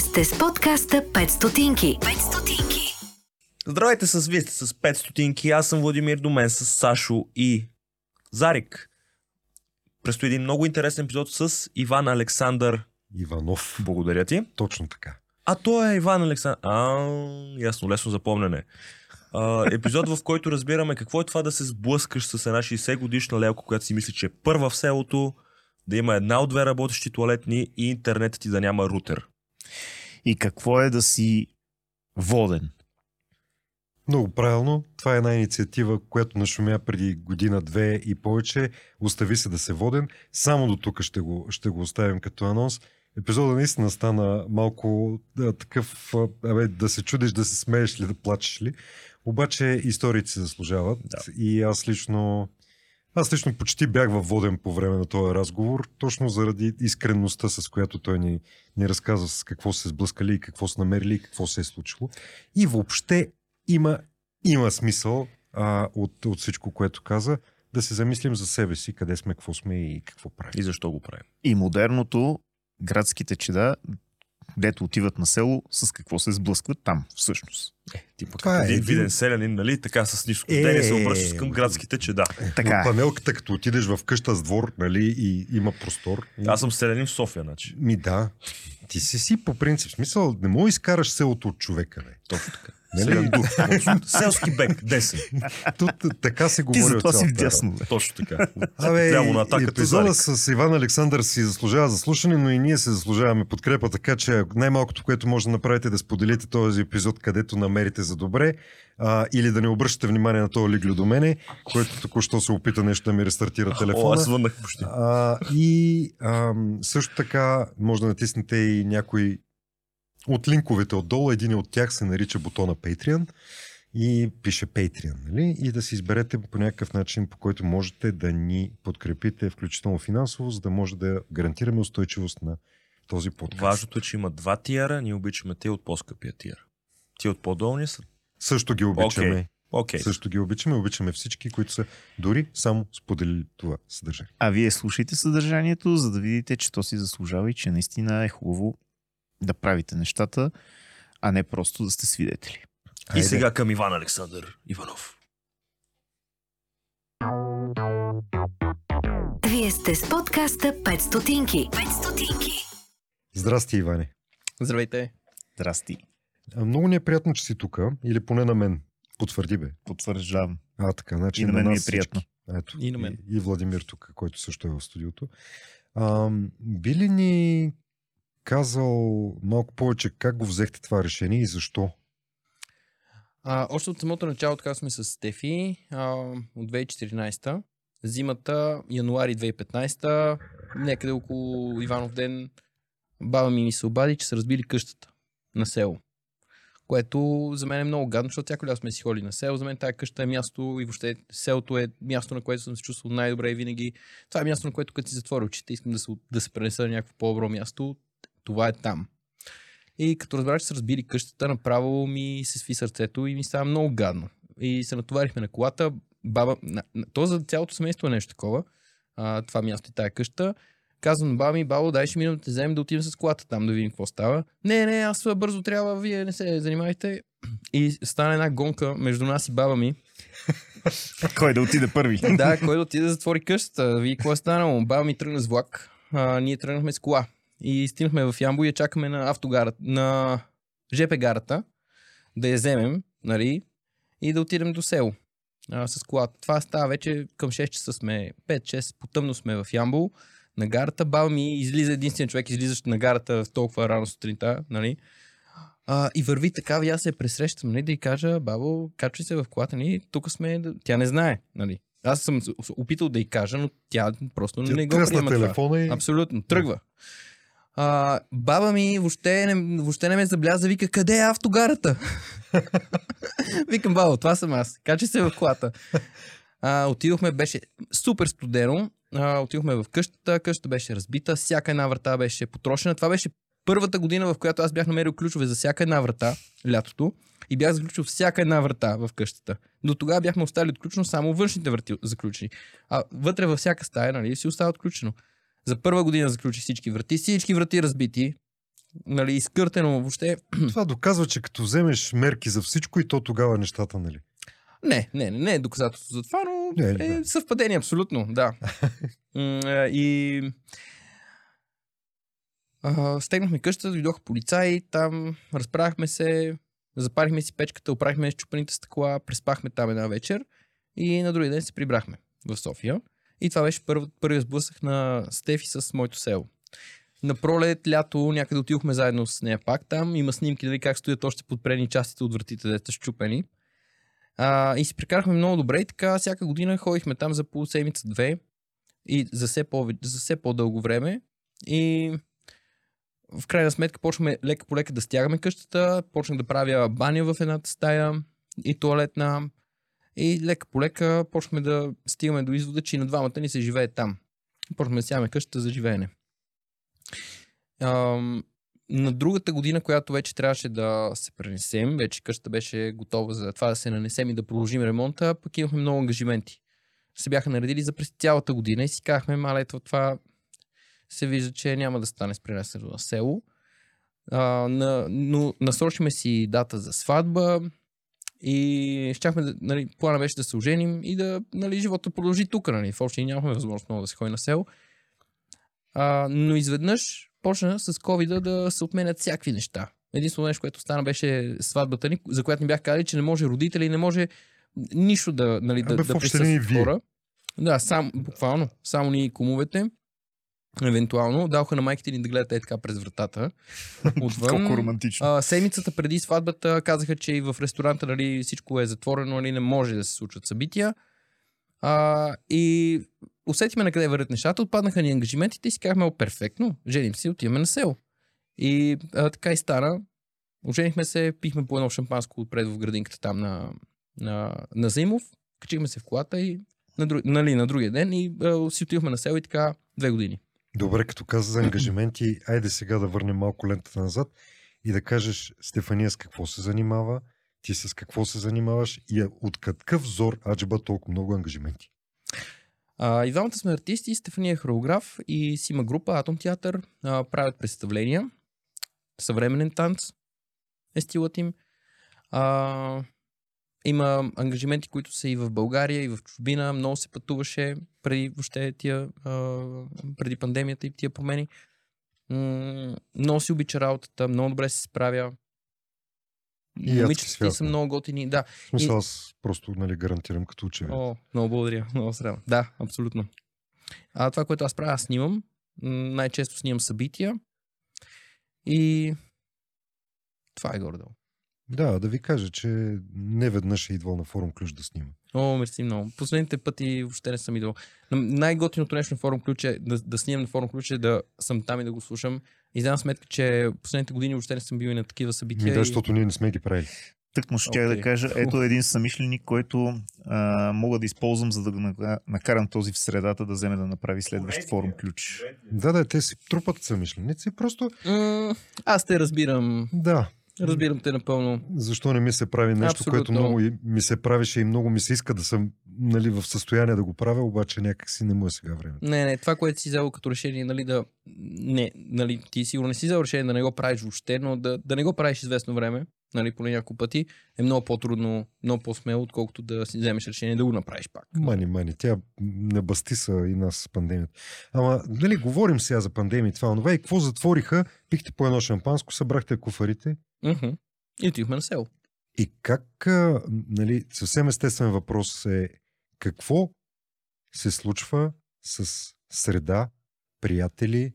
Вие сте с подкаста 5 стотинки. 5 стотинки. Здравейте с вие сте с 5 стотинки. Аз съм Владимир Домен с Сашо и Зарик. Престои един много интересен епизод с Иван Александър. Иванов. Благодаря ти. Точно така. А той е Иван Александър. А, ясно, лесно запомнене. А, епизод, в който разбираме какво е това да се сблъскаш с една 60 годишна лелка, която си мисли, че е първа в селото, да има една от две работещи туалетни и интернетът ти да няма рутер. И какво е да си воден? Много правилно. Това е една инициатива, която нашумя преди година-две и повече. Остави се да се воден. Само до тук ще го, ще го оставим като анонс. Епизода наистина стана малко да, такъв, абе, да се чудиш, да се смееш ли, да плачеш ли. Обаче историите се заслужават. Да. И аз лично аз лично почти бях във воден по време на този разговор, точно заради искренността, с която той ни, ни разказва с какво се сблъскали и какво са намерили и какво се е случило. И въобще има, има смисъл а, от, от всичко, което каза, да се замислим за себе си, къде сме, какво сме и какво правим. И защо го правим? И модерното, градските чеда, дето отиват на село, с какво се сблъскват там, всъщност. Ти пък Това е един виден селянин, нали? Така с ниско Е, е, се обръщаш към градските чеда. Така Но е. панелката, като отидеш в къща с двор, нали, и има простор. Аз съм селянин в София, значи. Ми да. Ти си си по принцип. Смисъл, не мога да изкараш селото от човека, бе. Точно така. Нали? Селски бек, десен. Тут така се Ти говори за от това си вдясно. Точно така. Абе, Прямо на атаката епизода с Иван Александър си заслужава заслушане, но и ние се заслужаваме подкрепа, така че най-малкото, което може да направите е да споделите този епизод, където намерите за добре, а, или да не обръщате внимание на този лиглю до мене, който току-що се опита нещо да ми рестартира О, телефона. аз звъннах почти. А, и ам, също така може да натиснете и някой от линковете отдолу. Един от тях се нарича бутона Patreon и пише Patreon. Нали? И да си изберете по някакъв начин, по който можете да ни подкрепите, включително финансово, за да може да гарантираме устойчивост на този подкаст. Важното е, че има два тиара, ние обичаме те от по-скъпия тиар. Ти от по-долния са. Също ги обичаме. Окей. Окей. Също ги обичаме. Обичаме всички, които са дори само споделили това съдържание. А вие слушайте съдържанието, за да видите, че то си заслужава и че наистина е хубаво да правите нещата, а не просто да сте свидетели. И Айде. сега към Иван Александър Иванов. Вие сте с подкаста 5 стотинки. 5 стотинки. Здрасти, Иване. Здравейте. Здрасти. Много ни е приятно, че си тук, или поне на мен. Потвърди бе. Потвърждавам. А, така, значи И на мен ми е нас приятно. всички. Ето, И на мен. И, и Владимир тук, който също е в студиото. А, би ли ни казал малко повече как го взехте това решение и защо? А, още от самото начало така сме с Стефи а, от 2014 Зимата, януари 2015 някъде около Иванов ден, баба ми ми се обади, че са разбили къщата на село. Което за мен е много гадно, защото всяко лято сме си ходили на село. За мен тази къща е място и въобще селото е място, на което съм се чувствал най-добре винаги. Това е място, на което като си затворя очите, искам да се, да се пренеса на някакво по-добро място. Това е там. И като разбрах, че са разбили къщата, направо ми се сви сърцето и ми става много гадно. И се натоварихме на колата. Баба, на, на, то за цялото семейство е нещо такова. А, това място и тая къща. Казвам на баба ми, бабо, дай ще минем да те вземем да отидем с колата там да видим какво става. Не, не, аз бързо трябва, вие не се занимайте. И стана една гонка между нас и баба ми. Кой да отиде първи? да, кой да отиде да затвори къщата, види какво е станало. Баба ми тръгна с влак, а, ние тръгнахме с кола. И стигнахме в Ямбо и я чакаме на автогарата, на ЖП гарата, да я вземем, нали, и да отидем до село а, с колата. Това става вече към 6 часа сме, 5-6, потъмно сме в Ямбол, на гарата. Баба ми излиза единствен човек, излизащ на гарата в толкова рано сутринта, нали. А, и върви така, и аз се пресрещам, нали, да й кажа, бабо, качвай се в колата ни, тук сме, тя не знае, нали. Аз съм опитал да й кажа, но тя просто Тя не го приема това. телефона и... Абсолютно. Тръгва. А, баба ми въобще не, въобще не ме забляза, вика, къде е автогарата? Викам, баба, това съм аз. Качи се в колата. А, отидохме, беше супер студено. А, отидохме в къщата, къщата беше разбита, всяка една врата беше потрошена. Това беше първата година, в която аз бях намерил ключове за всяка една врата, лятото, и бях заключил всяка една врата в къщата. До тогава бяхме оставили отключено само външните врати заключени. А вътре във всяка стая, нали, си остава отключено. За първа година заключи всички врати, всички врати разбити. нали, изкъртено въобще. Това доказва, че като вземеш мерки за всичко и то тогава нещата, нали? Не, не, не, не е доказателство за това, но Не, е да. съвпадение, абсолютно, да. И а, стегнахме къщата, дойдоха полицаи, там разправяхме се, запарихме си печката, оправихме щупените стъкла, преспахме там една вечер и на другия ден се прибрахме в София. И това беше първ, първият сблъсък на Стефи с моето село. На пролет, лято, някъде отидохме заедно с нея пак там. Има снимки, дали как стоят още подпрени частите от вратите, дете щупени. А, и си прекарахме много добре и така всяка година ходихме там за полу седмица-две и за все, по, за все по-дълго време. И в крайна сметка почваме лека по лека да стягаме къщата, почнах да правя баня в едната стая и туалетна. И лека по лека почваме да стигаме до извода, че на двамата ни се живее там. Почваме да стягаме къщата за живеене. На другата година, която вече трябваше да се пренесем, вече къщата беше готова за това да се нанесем и да продължим ремонта, пък имахме много ангажименти. Се бяха наредили за през цялата година и си казахме, мале, това се вижда, че няма да стане с пренесенето на село. А, на, но насрочихме си дата за сватба и щяхме да, нали, плана беше да се оженим и да, нали, живота продължи тук, нали, в общи нямахме възможност много да се ходи на село. А, но изведнъж почна с covid да се отменят всякакви неща. Единственото нещо, което стана беше сватбата ни, за която ни бях казали, че не може родители, не може нищо да, нали, да, Абе, да присъстват хора. Да, сам, буквално. Само ние и кумовете. Евентуално. Даваха на майките ни да гледат е така през вратата. Отвън. Колко романтично. А, седмицата преди сватбата казаха, че и в ресторанта нали, всичко е затворено, нали, не може да се случват събития. А, и усетиме на къде вървят нещата, отпаднаха ни ангажиментите и си казахме, о, перфектно, женим се отиваме на село. И а, така и стана. Оженихме се, пихме по едно шампанско отпред в градинката там на, на, на Заимов, качихме се в колата и на, друг, нали, на другия ден и а, си отивахме на село и така две години. Добре, като каза за ангажименти, айде сега да върнем малко лентата назад и да кажеш Стефания с какво се занимава, ти с какво се занимаваш и от какъв взор аджиба толкова много ангажименти. А, и двамата сме артисти, Стефания е хореограф и си има група Атом театър, а, правят представления, съвременен танц е стилът им. А, има ангажименти, които са и в България, и в чужбина. Много се пътуваше преди въобще тия, а, преди пандемията и тия промени. М- много си обича работата, много добре се справя. И Момичетата са много готини. Да, В смисъл, аз просто нали, гарантирам като ученик. О, много благодаря. Много срам. Да, абсолютно. А това, което аз правя, аз снимам. Най-често снимам събития. И това е гордо. Да, да ви кажа, че не веднъж е идвал на форум ключ да снима. О, мерси много. Последните пъти въобще не съм идвал. Но Най-готиното нещо на форум ключ е да, да снимам на форум ключ е да съм там и да го слушам. И знам сметка, че последните години въобще не съм бил и на такива събития. Ми да, и... защото ние не сме ги правили. Тък му щях Окей. да кажа, ето един самишленик, който а, мога да използвам, за да накарам този в средата да вземе да направи следващ форум ключ. Да, да, те си трупат самишленици. Просто, М, аз те разбирам. да, Разбирам те напълно. защо не ми се прави нещо, Абсолютно. което много ми се правеше и много ми се иска да съм нали, в състояние да го правя, обаче някак си не му е сега време. Не, не, това, което си взел като решение, нали, да... Не, нали, ти сигурно не си взел решение да не го правиш въобще, но да, да не го правиш известно време, нали, поне няколко пъти, е много по-трудно, много по-смело, отколкото да си вземеш решение да го направиш пак. Мани, мани, тя не бастиса и нас с пандемията. Ама, нали, говорим сега за пандемия това, онова и какво затвориха, пихте по едно шампанско, събрахте куфарите Мгм. И отивахме на село. и как, нали, съвсем естествен въпрос е какво се случва с среда, приятели,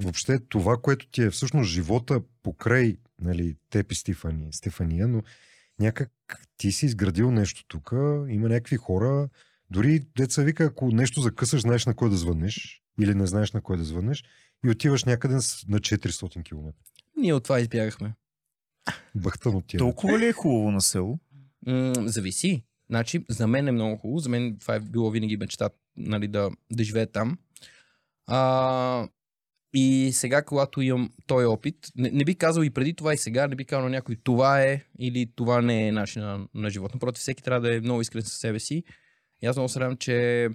въобще това, което ти е всъщност живота покрай нали, теб и Стефани, Стефания, но някак ти си изградил нещо тук, има някакви хора, дори деца вика, ако нещо закъсаш, знаеш на кой да звънеш или не знаеш на кой да звънеш и отиваш някъде на 400 км. Ние от това избягахме. Бахтан от тия. Толкова ли е хубаво на село? М- зависи. Значи, за мен е много хубаво. За мен това е било винаги мечта, нали, да, да живея там. А, и сега, когато имам този опит, не, не би казал и преди това и сега, не би казал на някой това е или това не е начин на, на живот. Напротив, всеки трябва да е много искрен със себе си. И аз много се радвам, че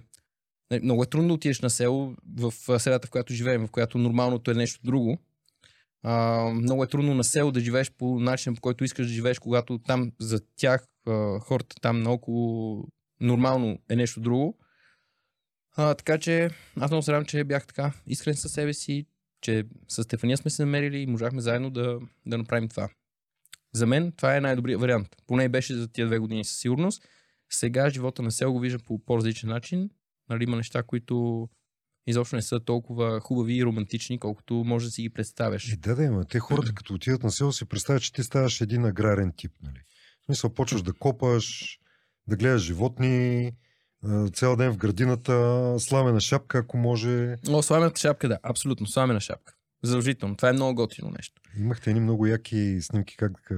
много е трудно да отидеш на село в средата, в която живеем, в която нормалното е нещо друго. А, много е трудно на село да живееш по начин, по който искаш да живееш, когато там за тях хората там наоколо нормално е нещо друго. А, така че аз много се радвам, че бях така искрен със себе си, че с Стефания сме се намерили и можахме заедно да, да направим това. За мен това е най-добрият вариант. Поне беше за тия две години със сигурност. Сега живота на село го виждам по по-различен начин. Нали, има неща, които изобщо не са толкова хубави и романтични, колкото може да си ги представяш. Е, да, да, има. Те хората, като отидат на село, си представят, че ти ставаш един аграрен тип. Нали? В смисъл, почваш да копаш, да гледаш животни, цял ден в градината, сламена шапка, ако може. О, сламената шапка, да, абсолютно, сламена шапка. Задължително. Това е много готино нещо. Имахте едни много яки снимки, как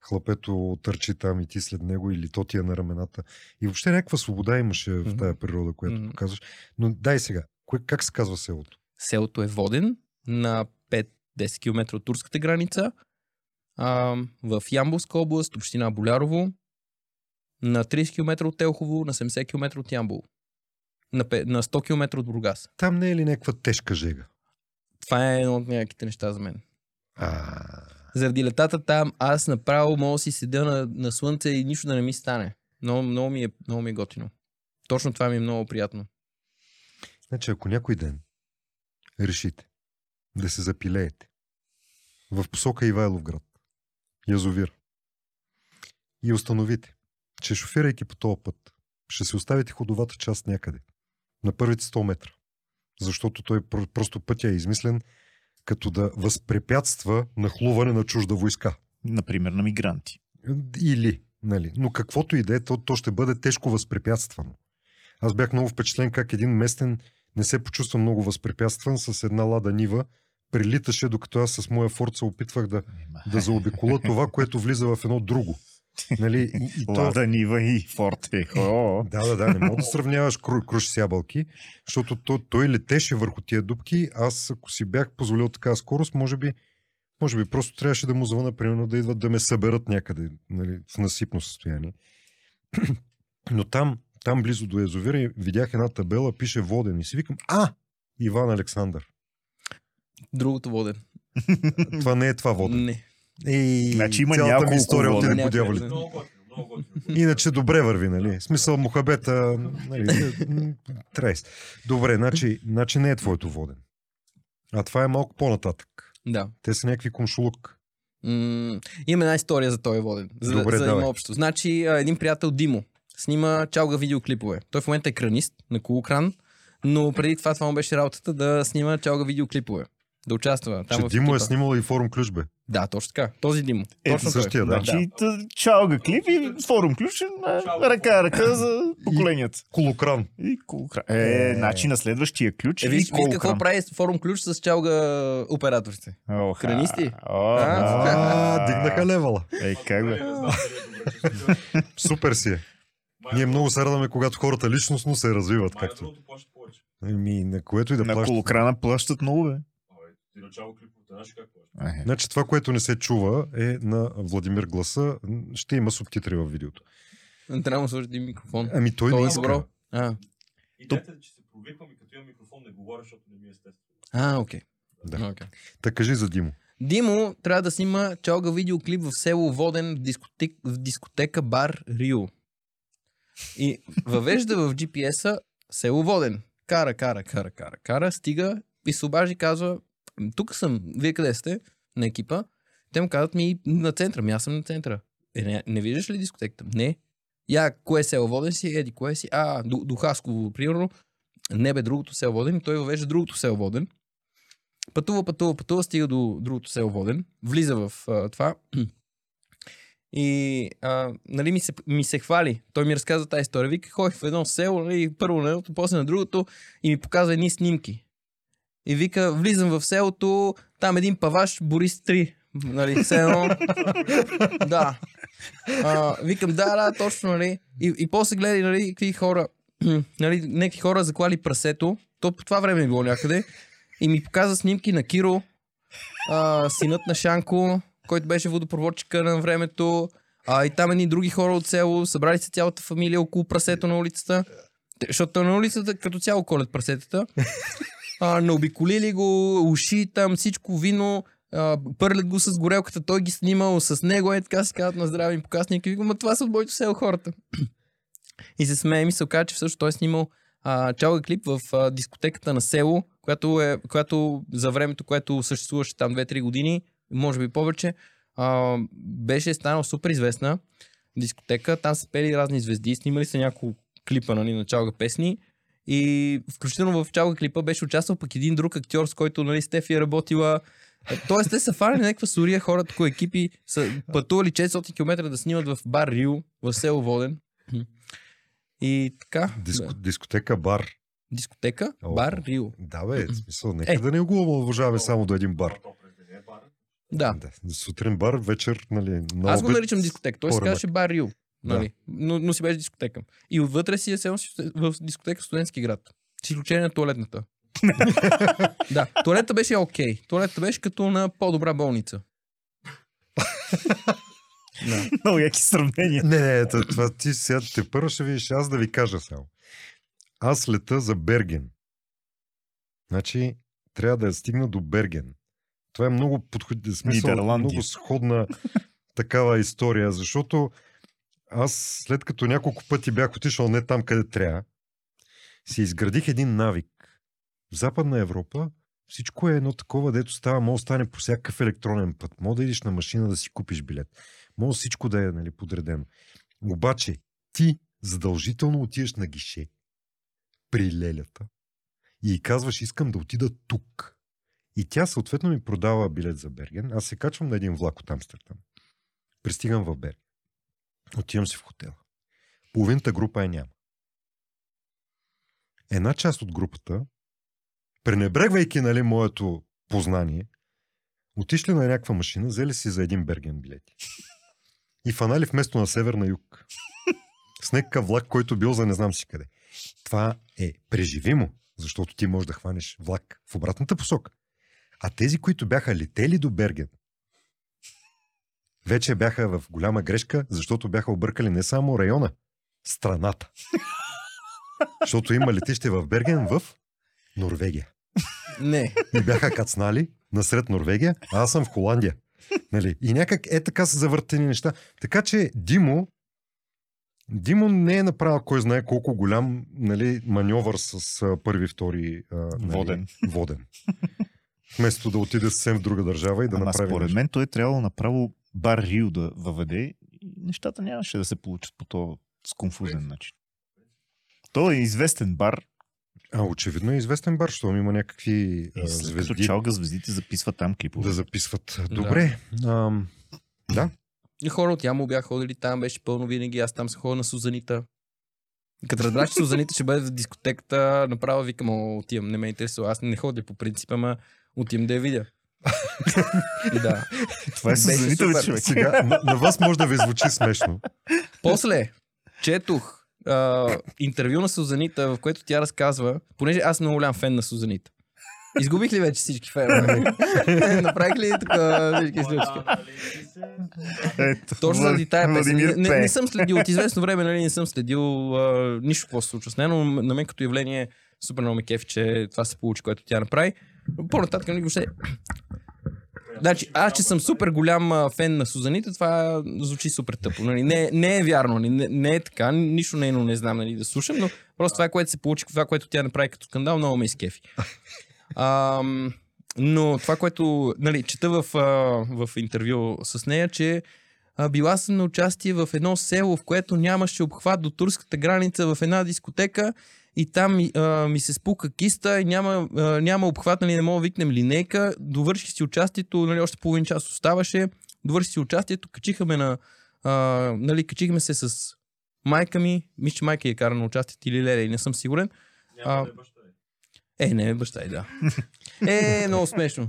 хлапето търчи там и ти след него или то ти е на рамената. И въобще някаква свобода имаше в тая природа, която Мгм. показваш. Но дай сега, кое, как се казва селото? Селото е воден на 5-10 км от турската граница. А, в Ямбулска област, община Болярово. На 30 км от Телхово, на 70 км от Ямбул. На, пе- на 100 км от Бургас. Там не е ли някаква тежка жега? Това е едно от някаките неща за мен. А, Заради летата там, аз направо мога да си седя на, на слънце и нищо да не ми стане. Много, много, ми е, много ми е готино. Точно това ми е много приятно. значи, ако някой ден решите да се запилеете в посока Ивайловград, язовир, и установите, че шофирайки по този път, ще си оставите ходовата част някъде, на първите 100 метра. Защото той про- просто пътя е измислен като да възпрепятства нахлуване на чужда войска. Например, на мигранти. Или, нали. Но каквото и да е, то, то ще бъде тежко възпрепятствано. Аз бях много впечатлен как един местен не се почувства много възпрепятстван с една лада нива, прилиташе, докато аз с моя форт се опитвах да, да заобиколя това, което влиза в едно друго. Нали? И, и то, Лада, Нива и Форте. О, да, да, да, не мога да сравняваш кру, круш с ябълки, защото то, той летеше върху тия дубки. Аз, ако си бях позволил такава скорост, може би, може би просто трябваше да му звъна, примерно, да идват да ме съберат някъде, нали, в насипно състояние. Но там, там близо до езовира, видях една табела, пише воден и си викам, а, Иван Александър. Другото воден. Това не е това воден. Не. Ей, Значи има цялата ми няколко история воден. отиде по дяволите. Иначе добре върви, нали? В Смисъл мухабета, нали? Трейс. Добре, значи, значи не е твоето воден. А това е малко по-нататък. Да. Те са някакви кумшулук. М- имаме една история за този воден. За, Добре, за да има давай. общо. Значи, един приятел Димо снима чалга видеоклипове. Той в момента е кранист на колокран, но преди това това му беше работата да снима чалга видеоклипове. Да участва там Че Димо е снимал и форум ключ, бе. Да, точно така. Този Димо. Е, Точно той. същия, да. Значи, да. чалга клип и форум ключ е ръка ръка за поколенията. Колокран. И колкран. Е, значи на следващия ключ Е, и виж, виж какво прави форум ключ с чалга операторите. Оха. Хранисти? О, А? Дигнаха левела. Е, как бе? Супер си е. Ние много се радваме, когато хората личностно се развиват, както. Еми, на което и да На плащат. колокрана плащат много, бе. Ти начало клиповете, знаеш как плащаш? Е. Значи това, което не се чува е на Владимир гласа. Ще има субтитри в видеото. Трябва да сложи микрофон. Ами той Това не е иска. добро. А, Идеята е, че се провиквам и като имам микрофон не говоря, защото не ми е естествено. а окей. Да. Окей. Та кажи за Димо. Димо трябва да снима чалга видеоклип в село Воден в, дискотек, в дискотека Бар Рио. И въвежда в GPS-а село Воден. Кара, кара, кара, кара, кара, стига и се обажи казва, «М, тук съм, вие къде сте? На екипа. Те му казват ми на центъра, ми аз съм на центъра. Е, не, не виждаш ли дискотеката? Не. Я, кое село Воден си? Еди, кое си? А, до, до Хасково, примерно. Не бе, другото село Воден. И той въвежда другото село Воден. Пътува, пътува, пътува, стига до другото село Воден. Влиза в а, това. И а, нали, ми, се, ми се хвали. Той ми разказва тази история. Вика, ходих в едно село, нали, първо на едното, после на другото и ми показва едни снимки. И вика, влизам в селото, там един паваш, Борис 3. Нали, все едно. да. А, викам, да, да, точно, нали. И, и после гледай, нали, какви хора, нали, някакви хора заклали прасето. То по това време е било някъде. И ми показа снимки на Киро, а, синът на Шанко, който беше водопроводчика на времето. А, и там едни други хора от село, събрали се цялата фамилия около прасето на улицата. Защото на улицата като цяло колят прасетата. А, наобиколили го, уши там, всичко вино. а, пърлят го с горелката, той ги снимал с него, е така си казват на здраве им показник. И викам, това са от моето село хората. и се смее ми се оказа, че всъщност той е снимал а, чалга клип в а, дискотеката на село, която, е, която за времето, което съществуваше там 2-3 години, може би повече, а, беше станал супер известна дискотека. Там са пели разни звезди, снимали са няколко клипа нали, на чалга песни. И включително в чалга клипа беше участвал пък един друг актьор, с който нали, Стефи е работила. Е, Тоест, те са фанали някаква сурия, хората, кои екипи са пътували 400 км да снимат в бар Рио, в село Воден. И така. Диско, дискотека бар. Дискотека, О. бар Рио. Да, бе, смисъл, нека Е. да не го уважаваме само до един бар. Да. Да. Сутрин бар, вечер, нали, на Аз го наричам дискотека. Той се казваше бар Рио. Нали? Но, но си беше дискотека. И отвътре си е село си в дискотека студентски град. С изключение на туалетната. да, туалетта беше окей. Туалетта беше като на по-добра болница. да. Много яки сравнения. Не, не, това, това ти сега те първо ще видиш, аз да ви кажа само. Аз лета за Берген. Значи, трябва да я стигна до Берген. Това е много подходи, смисъл, много сходна такава история, защото аз след като няколко пъти бях отишъл не там, къде трябва, си изградих един навик. В Западна Европа всичко е едно такова, дето става, може да стане по всякакъв електронен път. Може да идиш на машина да си купиш билет. Може всичко да е нали, подредено. Обаче, ти задължително отиваш на гише при лелята и казваш, искам да отида тук. И тя съответно ми продава билет за Берген. Аз се качвам на един влак от Амстердам. Пристигам в Берген. Отивам си в хотела. Половината група я няма. Една част от групата, пренебрегвайки нали, моето познание, отишли на някаква машина, взели си за един Берген билети. И фанали вместо на север на юг. С някакъв влак, който бил за не знам си къде. Това е преживимо, защото ти можеш да хванеш влак в обратната посока. А тези, които бяха летели до Берген, вече бяха в голяма грешка, защото бяха объркали не само района, страната. Защото има летище в Берген в Норвегия. Не. И бяха кацнали насред Норвегия, а аз съм в Холандия. Нали? И някак е така са завъртени неща. Така че Димо Димо не е направил кой знае колко голям нали, маньовър с а, първи, втори а, нали, Воден. воден. Вместо да отиде съвсем в друга държава и да Ама направи според нещо. мен той е трябвало направо бар Рио да въведе и нещата нямаше да се получат по този сконфузен начин. Той е известен бар, А, очевидно е известен бар, защото има някакви а, и като звезди чалга звездите записва там клипове. да записват. Добре. Ам, да. И хора от Ямо бяха ходили там, беше пълно винаги. Аз там се ходя на Сузанита. Като разбрах, че Сузанита ще бъде в дискотеката, направо викам, о, отивам, не ме интересува. Аз не ходя по принцип, ама отивам да я видя. да. Това е супер. човек. Сега, на, на вас може да ви звучи смешно. После четох а, интервю на Сузанита, в което тя разказва, понеже аз съм много голям фен на Сузанита. Изгубих ли вече всички фенове? Направих ли така всички случки? Точно заради тая песен. Не, не, не, съм следил от известно време, нали, не съм следил а, нищо какво се случва с нея, но на мен като явление супер много ме кефи, че това се получи, което тя направи. По-нататък, нали, въобще... Значи, аз, че съм супер голям а, фен на Сузанита, това звучи супер тъпо. Нали? Не, не е вярно, нали? не, не е така, нищо нейно не знам нали, да слушам, но просто това, което се получи, това, което тя направи като скандал, много ме изкефи. Ам, но това, което нали, чета в, а, в интервю с нея, че а, била съм на участие в едно село, в което нямаше обхват до турската граница в една дискотека и там ми, а, ми се спука киста и няма, а, няма обхват, нали, не мога да викнем линейка. Довърших си участието, нали, още половин час оставаше. Довърших си участието, качихаме на, а, нали, качихме се с майка ми. Мисля, че майка я кара на участието или леле, не съм сигурен. А, е, не е баща и да. Е, много смешно.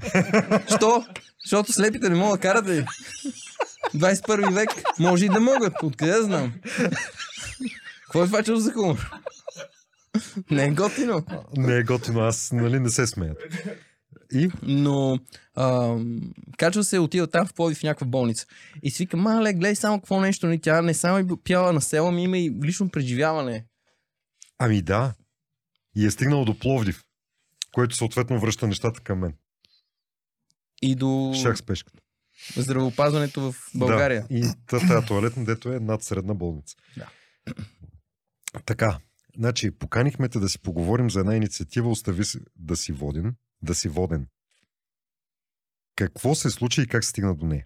Що? Защото слепите не могат да карат ли? 21 век. Може и да могат. Откъде да знам? Какво е това чувство за хумор? Не е готино. Не е готино, аз нали, не се смеят. И Но ам, качва се, отива там в Пловдив в някаква болница. И си вика, мале, гледай само какво нещо. Ни тя не само е пяла на село, ми има и лично преживяване. Ами да. И е стигнал до Пловдив, което съответно връща нещата към мен. И до Шах с пешката. здравеопазването в България. Да, и та- тази туалетна, дето е над средна болница. Да. Така, значи, поканихме те да си поговорим за една инициатива Остави си, да си воден, да си воден. Какво се случи и как стигна до нея?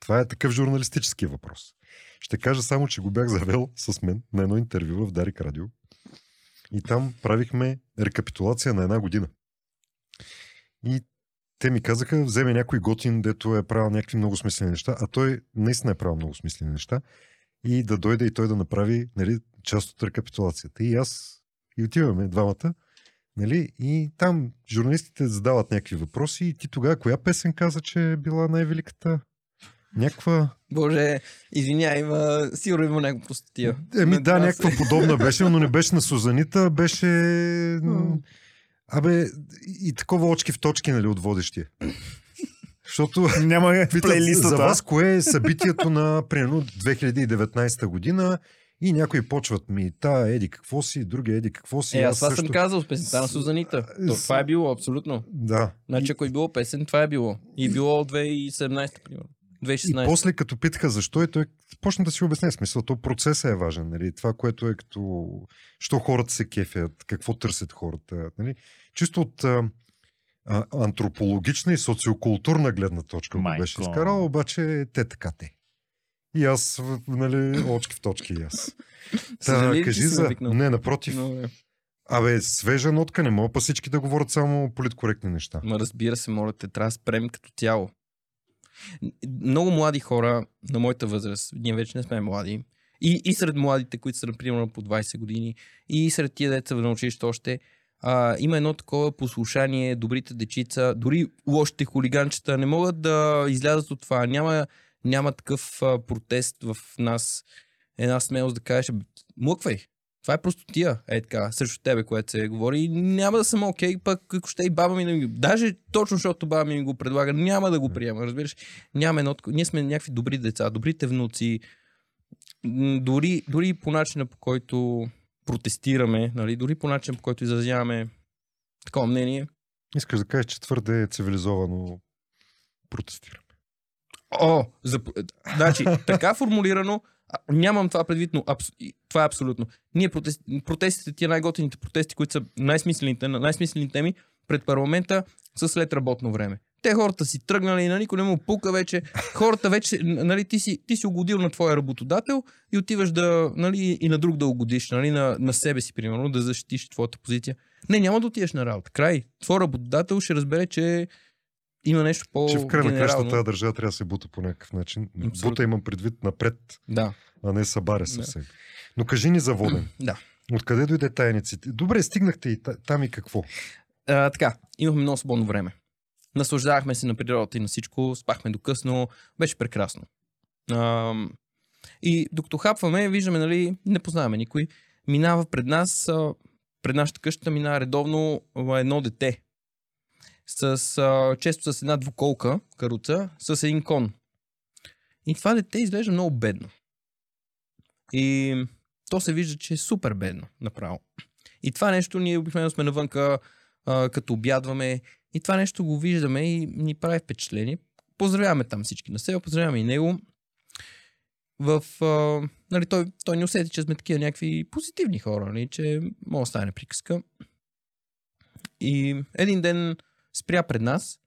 Това е такъв журналистически въпрос. Ще кажа само, че го бях завел с мен на едно интервю в Дарик Радио. И там правихме рекапитулация на една година. И те ми казаха, вземе някой готин, дето е правил някакви много смислени неща, а той наистина е правил много смислени неща, и да дойде и той да направи нали, част от рекапитулацията. И аз, и отиваме двамата, нали, и там журналистите задават някакви въпроси и ти тогава коя песен каза, че е била най-великата? Някаква... Боже, извинявай, има, сигурно има някаква простотия. Еми да, някаква подобна беше, но не беше на Сузанита, беше... Абе, и такова очки в точки, нали, от водещия. Защото Няма Питат, плейлистата. за вас кое е събитието на, примерно, 2019 година и някои почват ми, та еди какво си, други еди какво си. Е, аз това съм казал с песента на Сузанита. То, С- това е било, абсолютно. Да. Значи, ако е било песен, това е било. И е било 2017, примерно. И 2016. после като питаха защо и той почна да си обясня смисъл, то процесът е важен, нали? това, което е като, що хората се кефят, какво търсят хората. Нали? Чисто от а, антропологична и социокултурна гледна точка го Майко. беше изкарал, обаче те така те. И аз, в- нали, очки в точки и аз. Съжалявам, че кажи за... Не, напротив. Но, е. Абе, свежа нотка, не мога па всички да говорят само политкоректни неща. Ма разбира се, моля те, трябва да спрем като цяло. Много млади хора на моята възраст, ние вече не сме млади, и, и сред младите, които са, например, по 20 години, и сред тия деца на училище още, а, има едно такова послушание, добрите дечица, дори лошите хулиганчета не могат да излязат от това. Няма, няма такъв а, протест в нас, една смелост да кажеш, «Абе, млъквай, това е просто тия, е така, срещу тебе, което се говори. Няма да съм окей, пък ако ще и баба ми да ми. Даже точно защото баба ми го предлага, няма да го приема, разбираш. Няма едно. Ние сме някакви добри деца, добрите внуци. Дори, дори по начина по който протестираме, нали, дори по начина по който изразяваме такова мнение. Искаш да кажеш, че твърде цивилизовано протестираме. О, за... значи, така формулирано, нямам това предвид, но абс... това е абсолютно. Ние протест... протестите, тия най-готините протести, които са най-смислените, на най-смислени теми пред парламента, са след работно време. Те хората си тръгнали, на никой не му пука вече. Хората вече, нали, ти си, ти си угодил на твоя работодател и отиваш да, нали, и на друг да угодиш, нали, на, на себе си, примерно, да защитиш твоята позиция. Не, няма да отидеш на работа. Край. Твой работодател ще разбере, че има нещо по че в край на тази държава трябва да се бута по някакъв начин. Абсолютно. Бута имам предвид напред, Да. а не събаря съвсем. Но кажи ни за воден. Да. Откъде дойде тая инициатива? Добре, стигнахте и та- там и какво? А, така, имахме много свободно време. Наслаждавахме се на природата и на всичко, спахме до късно, беше прекрасно. И докато хапваме, виждаме, нали, не познаваме никой, минава пред нас, пред нашата къща минава редовно едно дете. С, често с една двуколка, каруца, с един кон. И това дете изглежда много бедно. И то се вижда, че е супер бедно направо. И това нещо ние обикновено сме навънка, като обядваме. И това нещо го виждаме и ни прави впечатление. Поздравяваме там всички на себе, поздравяваме и него. В, а, нали, той, той не усети, че сме такива някакви позитивни хора, нали, че може да стане приказка. И един ден спря пред нас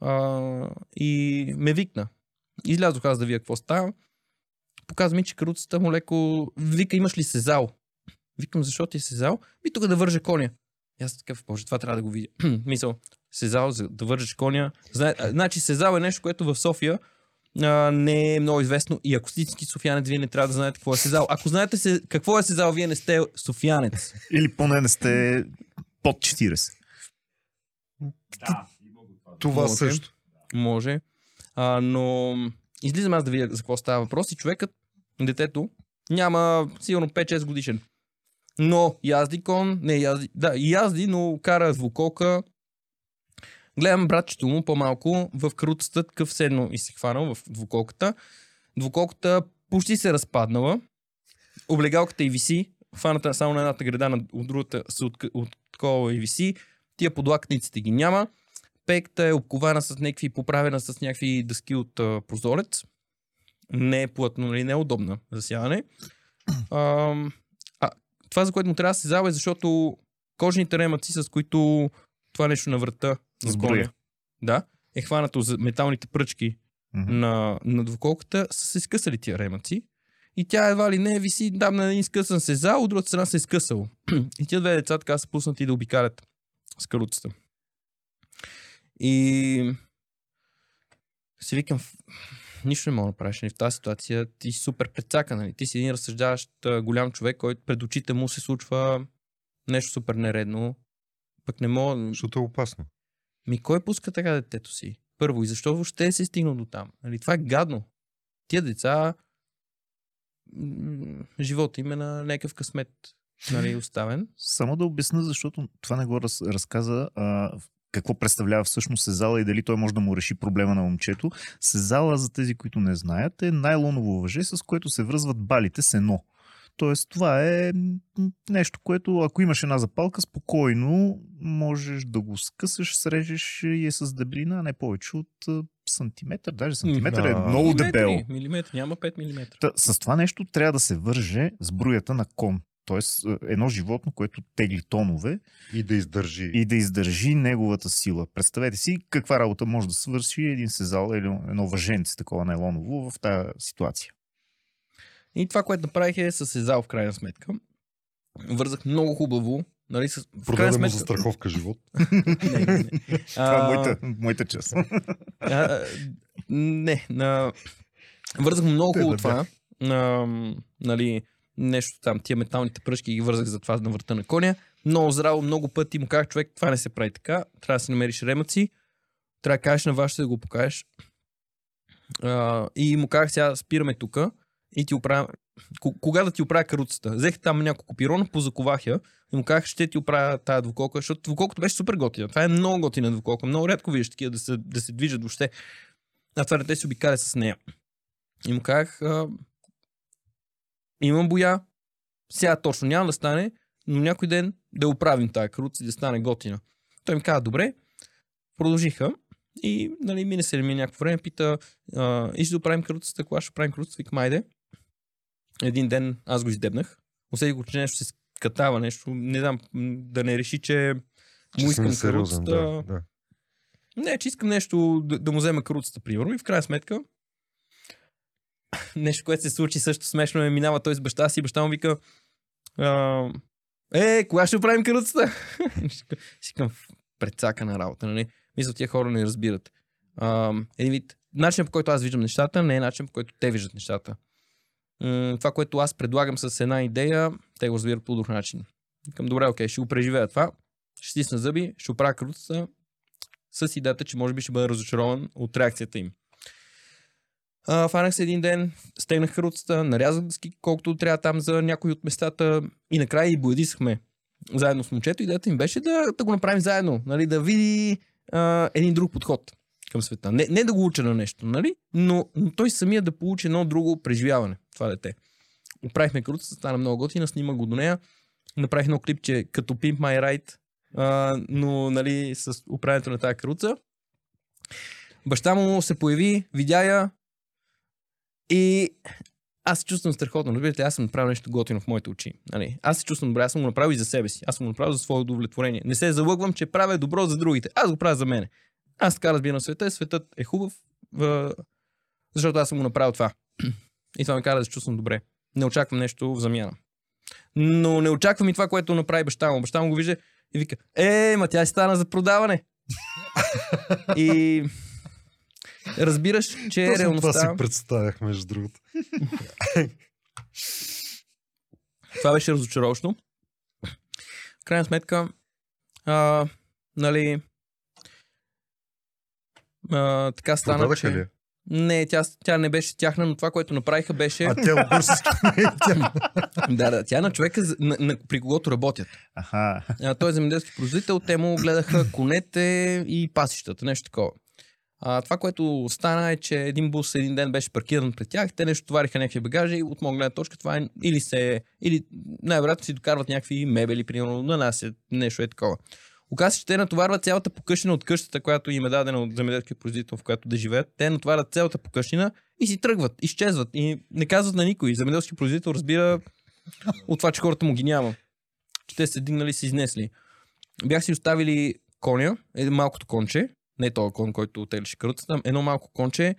а, и ме викна. Излязох аз да вия какво става. Показва ми, че каруцата му леко вика, имаш ли сезал? Викам, защо ти е сезал? И тук да вържа коня. И аз такъв, боже, това трябва да го видя. Мисъл, сезал, за да вържеш коня. Зна... Значи сезал е нещо, което в София а, не е много известно и ако сте софиянец, вие не трябва да знаете какво е сезал. Ако знаете се, какво е сезал, вие не сте софиянец. Или поне не сте под 40. Това Може. също. Може. А, но излизам аз да видя за какво става въпрос и човекът, детето, няма сигурно 5-6 годишен. Но язди кон, не язди, да, язди, но кара звуколка. Гледам братчето му по-малко в каруцата, такъв седно и се хванал в двуколката. Двуколката почти се е разпаднала. Облегалката и виси. Хваната само на едната града, на от другата се от, от такова и виси. Тия подлакниците ги няма пекта е обкована с някакви, поправена с някакви дъски от а, прозорец. Не е плътно, нали, не е удобна за сядане. А, а, това, за което му трябва да се зава е защото кожните ремъци, с които това нещо на врата коня, да, е хванато за металните пръчки Мгм. на, на двуколката, са се скъсали тия ремъци. И тя едва ли не виси там на един скъсан се зал, от другата страна се е скъсало. и тия две деца така са пуснати да обикалят с каруцата. И си викам, «Ф- нищо не мога да направиш. Нали? В тази ситуация ти си супер прецака. Нали? Ти си един разсъждаващ голям човек, който пред очите му се случва нещо супер нередно. Пък не мога... Защото е опасно. Ми кой пуска така детето си? Първо, и защо въобще се е стигнал до там? Нали, това е гадно. Тия деца, живота им е на някакъв късмет нали, оставен. Само да обясна, защото това не го раз, разказа а, какво представлява всъщност сезала и дали той може да му реши проблема на момчето. Сезала, за тези, които не знаят, е найлоново въже, с което се връзват балите с едно. Тоест, това е нещо, което ако имаш една запалка, спокойно можеш да го скъсаш, срежеш и е с дебрина, а не повече от сантиметър. Даже сантиметър е Да. много дебело. Милиметри, милиметри, няма 5 мм. Та, с това нещо трябва да се върже с бруята на кон. Тоест, е, едно животно, което тегли тонове И да издържи. и да издържи неговата сила. Представете си каква работа може да свърши един сезал или едно въженце, такова нейлоново в тази ситуация. И това, което направих е със сезал в крайна сметка. Вързах много хубаво. Нали, с... Продаде му сметка... за страховка живот. Не, не, не. Това е А, моята. А, не, на... вързах му много хубаво да това. На, нали, нещо там, тия металните пръчки ги вързах за това на върта на коня. Много здраво, много пъти му казах, човек, това не се прави така. Трябва да си намериш ремъци. Трябва да кажеш на вашето да го покажеш. А, и му казах, сега спираме тук и ти оправя... Кога да ти оправя каруцата? Взех там няколко пирона, позаковах я и му казах, ще ти оправя тази двуколка, защото двуколката беше супер готина. Това е много готина двуколка. Много рядко виждаш такива да се, да се движат въобще. А това дете се обикаля с нея. И му казах, имам боя, сега точно няма да стане, но някой ден да оправим тази каруца и да стане готина. Той ми каза, добре, продължиха и нали, мине се ми някакво време, пита, а, и ще оправим каруцата, кога ще оправим каруцата, викам, айде. Един ден аз го издебнах, усетих го, че нещо се скатава, нещо, не знам, да не реши, че му искам сериозен. Да, да. Не, че искам нещо да, да му взема каруцата, примерно. И в крайна сметка, нещо, което се случи също смешно е, минава той с баща си баща му вика е, кога ще правим каруцата? Си към предсака на работа, нали? Мисля, тия хора не разбират. А, един вид, начинът по който аз виждам нещата, не е начин по който те виждат нещата. Това, което аз предлагам с една идея, те го разбират по друг начин. Викам, добре, окей, ще го преживея това, ще стисна зъби, ще оправя каруцата, с идеята, че може би ще бъда разочарован от реакцията им. А, фанах се един ден, стегнах каруцата, нарязах дъски колкото трябва там за някои от местата и накрая и боядисахме заедно с момчето. Идеята им беше да, да го направим заедно, нали, да види а, един друг подход към света. Не, не да го уча на нещо, нали? но, но той самия да получи едно друго преживяване, това дете. Оправихме каруцата, стана много готина, снима го до нея. Направих едно клипче като Pimp My Ride, а, но нали, с управянето на тази каруца. Баща му се появи, видя я и аз се чувствам страхотно. Разбирате, аз съм направил нещо готино в моите очи. Нали? Аз се чувствам добре, аз съм го направил и за себе си. Аз съм го направил за свое удовлетворение. Не се залъгвам, че правя добро за другите. Аз го правя за мене. Аз така разбирам света. Светът е хубав, защото аз съм го направил това. И това ме кара да се чувствам добре. Не очаквам нещо в замяна. Но не очаквам и това, което направи баща му. Баща му го вижда и вика, е, ма тя си стана за продаване. и разбираш, че това реалността... си представях, между другото. Това беше разочароващо. В крайна сметка, а, нали, а, така стана, Продадаха че... ли? Не, тя, тя не беше тяхна, но това, което направиха беше... А тя от бърсиски не тя. да, да, тя на човека, на, на, при когото работят. Аха. А, той е земеделски производител, те му гледаха конете и пасищата, нещо такова. А, това, което стана е, че един бус един ден беше паркиран пред тях, те нещо товариха някакви багажи и от моя гледна точка това е или се, или най-вероятно си докарват някакви мебели, примерно, нанасят нещо е такова. Оказва че те натоварват цялата покъщина от къщата, която им е дадена от земеделския производител, в която да живеят. Те натоварват цялата покъщина и си тръгват, изчезват и не казват на никой. Земеделски производител разбира от това, че хората му ги няма. Че те се дигнали и се изнесли. Бях си оставили коня, един малкото конче, не този кон, който телеше каруцата, едно малко конче,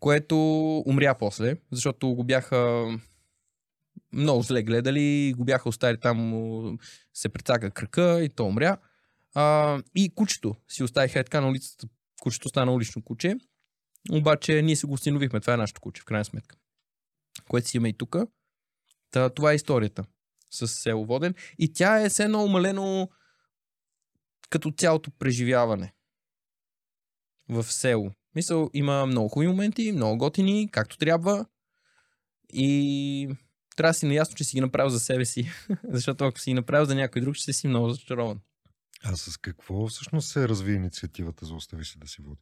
което умря после, защото го бяха много зле гледали, го бяха оставили там, се прецака кръка и то умря. А, и кучето си оставиха е така на улицата. Кучето стана улично куче. Обаче ние се го установихме. Това е нашето куче, в крайна сметка. Което си има и тук. Та, това е историята с село Воден. И тя е все едно умалено като цялото преживяване в село. Мисъл, има много хубави моменти, много готини, както трябва. И трябва да си наясно, че си ги направил за себе си. Защото ако си ги направил за някой друг, ще си много зачарован. А с какво всъщност се разви инициативата за Остави се да си води?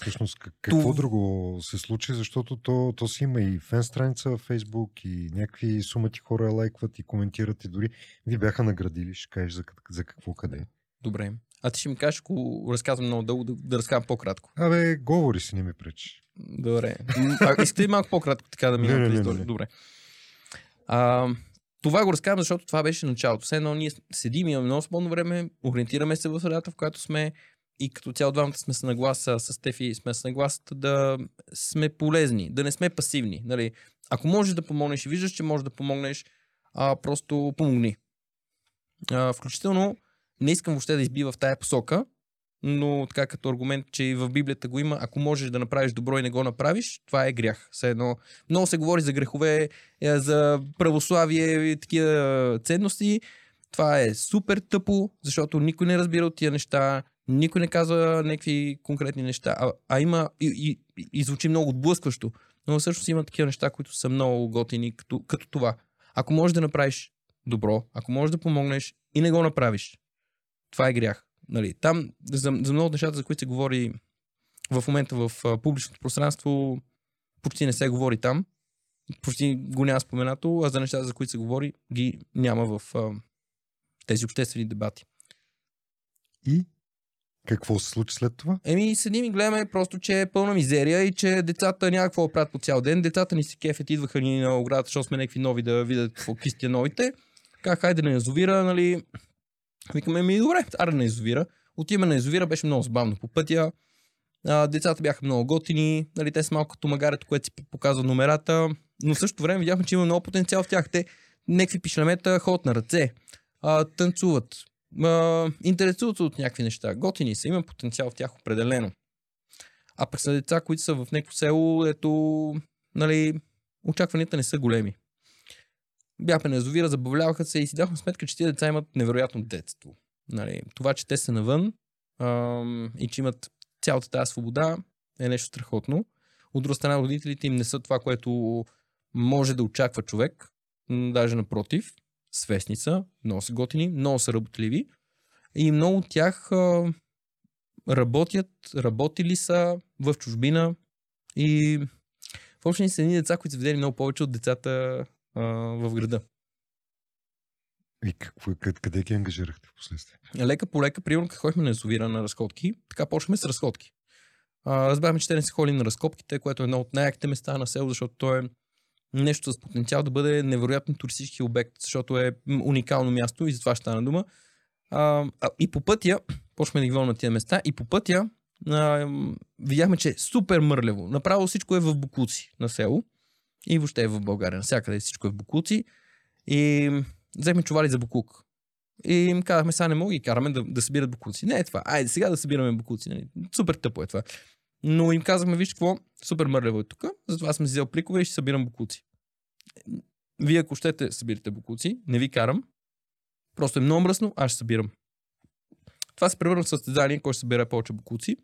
Всъщност, как- какво Това- друго се случи, защото то, то си има и фен страница във Фейсбук и някакви сумати хора лайкват и коментират и дори ви бяха наградили, ще кажеш за, за какво къде. Добре. А ти ще ми кажеш, ако разказвам много дълго, да, да разказвам по-кратко. Абе, говори си, не ми пречи. Добре. А, искате ли малко по-кратко така да Не, минем не, история? Добре. А, това го разказвам, защото това беше началото. Все едно ние седим, имаме много свободно време, ориентираме се в средата, в която сме и като цяло двамата сме с нагласа, с Стефи сме с нагласата да сме полезни, да не сме пасивни. Нали? Ако можеш да помогнеш и виждаш, че можеш да помогнеш, а, просто помогни. А, включително не искам въобще да избива в тая посока, но така като аргумент, че и в Библията го има, ако можеш да направиш добро и не го направиш, това е грях. Все едно, много се говори за грехове, е, за православие и такива ценности. Това е супер тъпо, защото никой не разбира от тия неща, никой не казва някакви конкретни неща, а, а има и, и, и звучи много отблъскващо, но всъщност има такива неща, които са много готини, като, като това. Ако можеш да направиш добро, ако можеш да помогнеш и не го направиш, това е грях. Нали, там за, за много от нещата, за които се говори в момента в а, публичното пространство, почти не се говори там. Почти го няма споменато, а за нещата, за които се говори, ги няма в а, тези обществени дебати. И какво се случи след това? Еми, седим и гледаме просто, че е пълна мизерия и че децата няма какво да правят по цял ден. Децата ни се кефят, идваха ни на оградата, защото сме някакви нови да видят какво кистия новите. Как, хайде на язовира, нали? Викаме, ми добре, аре на язовира. Отиваме на язовира, беше много забавно по пътя. А, децата бяха много готини, нали, те са малко като магарето, което си показва номерата, но в същото време видяхме, че има много потенциал в тях. Те някакви пишлемета ходят на ръце, а, танцуват, а, интересуват се от някакви неща. Готини са, има потенциал в тях определено. А пък са деца, които са в някакво село, ето, нали, очакванията не са големи. Бяхме на язовира, забавляваха се и си дахме сметка, че тези деца имат невероятно детство. Нали, това, че те са навън ам, и че имат цялата тази свобода е нещо страхотно. От друга страна, родителите им не са това, което може да очаква човек. Даже напротив, свестница, много са готини, много са работливи. И много от тях а, работят, работили са в чужбина и в общи са едни деца, които са видели много повече от децата а, в града. И какво, къде, къде ги ангажирахте в последствие? Лека по лека, примерно, като ходихме на язовира на разходки, така почнахме с разходки. А, разбрахме, че те не се ходим на разкопките, което е едно от най-яките места на село, защото то е нещо с потенциал да бъде невероятен туристически обект, защото е уникално място и за това ще стана дума. А, и по пътя, почваме да ги на тия места, и по пътя а, видяхме, че е супер мърлево. Направо всичко е в Букуци на село и въобще е в България. Навсякъде всичко е в Букуци. И взехме чували за Букук. И им казахме, сега не мога ги караме да, да събират букуци. Не е това. Айде сега да събираме букуци. Нали? Супер тъпо е това. Но им казахме, виж какво, супер мърлево е тук, затова съм взел пликове и ще събирам букуци. Вие ако щете събирате букуци, не ви карам. Просто е много мръсно, аз ще събирам. Това се превърна в състезание, кой ще събира повече букуци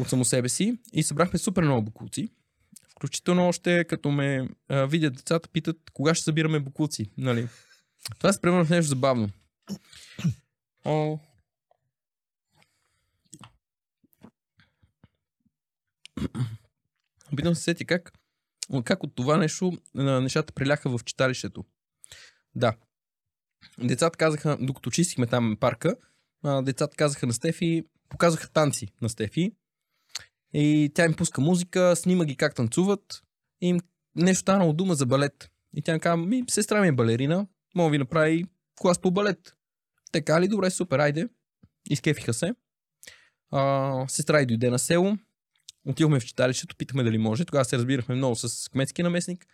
от само себе си. И събрахме супер много букуци. Включително още като ме а, видят децата, питат кога ще събираме букуци. Нали? Това се превърна в нещо забавно. О. Опитвам се сети как, как от това нещо нещата приляха в читалището. Да. децата казаха, докато чистихме там парка, децата казаха на Стефи, показаха танци на Стефи. И тя им пуска музика, снима ги как танцуват. И им нещо станало дума за балет. И тя им казва, ми, сестра ми е балерина, мога ви направи клас по балет. Така ли? Добре, супер, айде. Изкефиха се. А, сестра и дойде на село. Отидохме в читалището, питахме дали може. Тогава се разбирахме много с кметски наместник.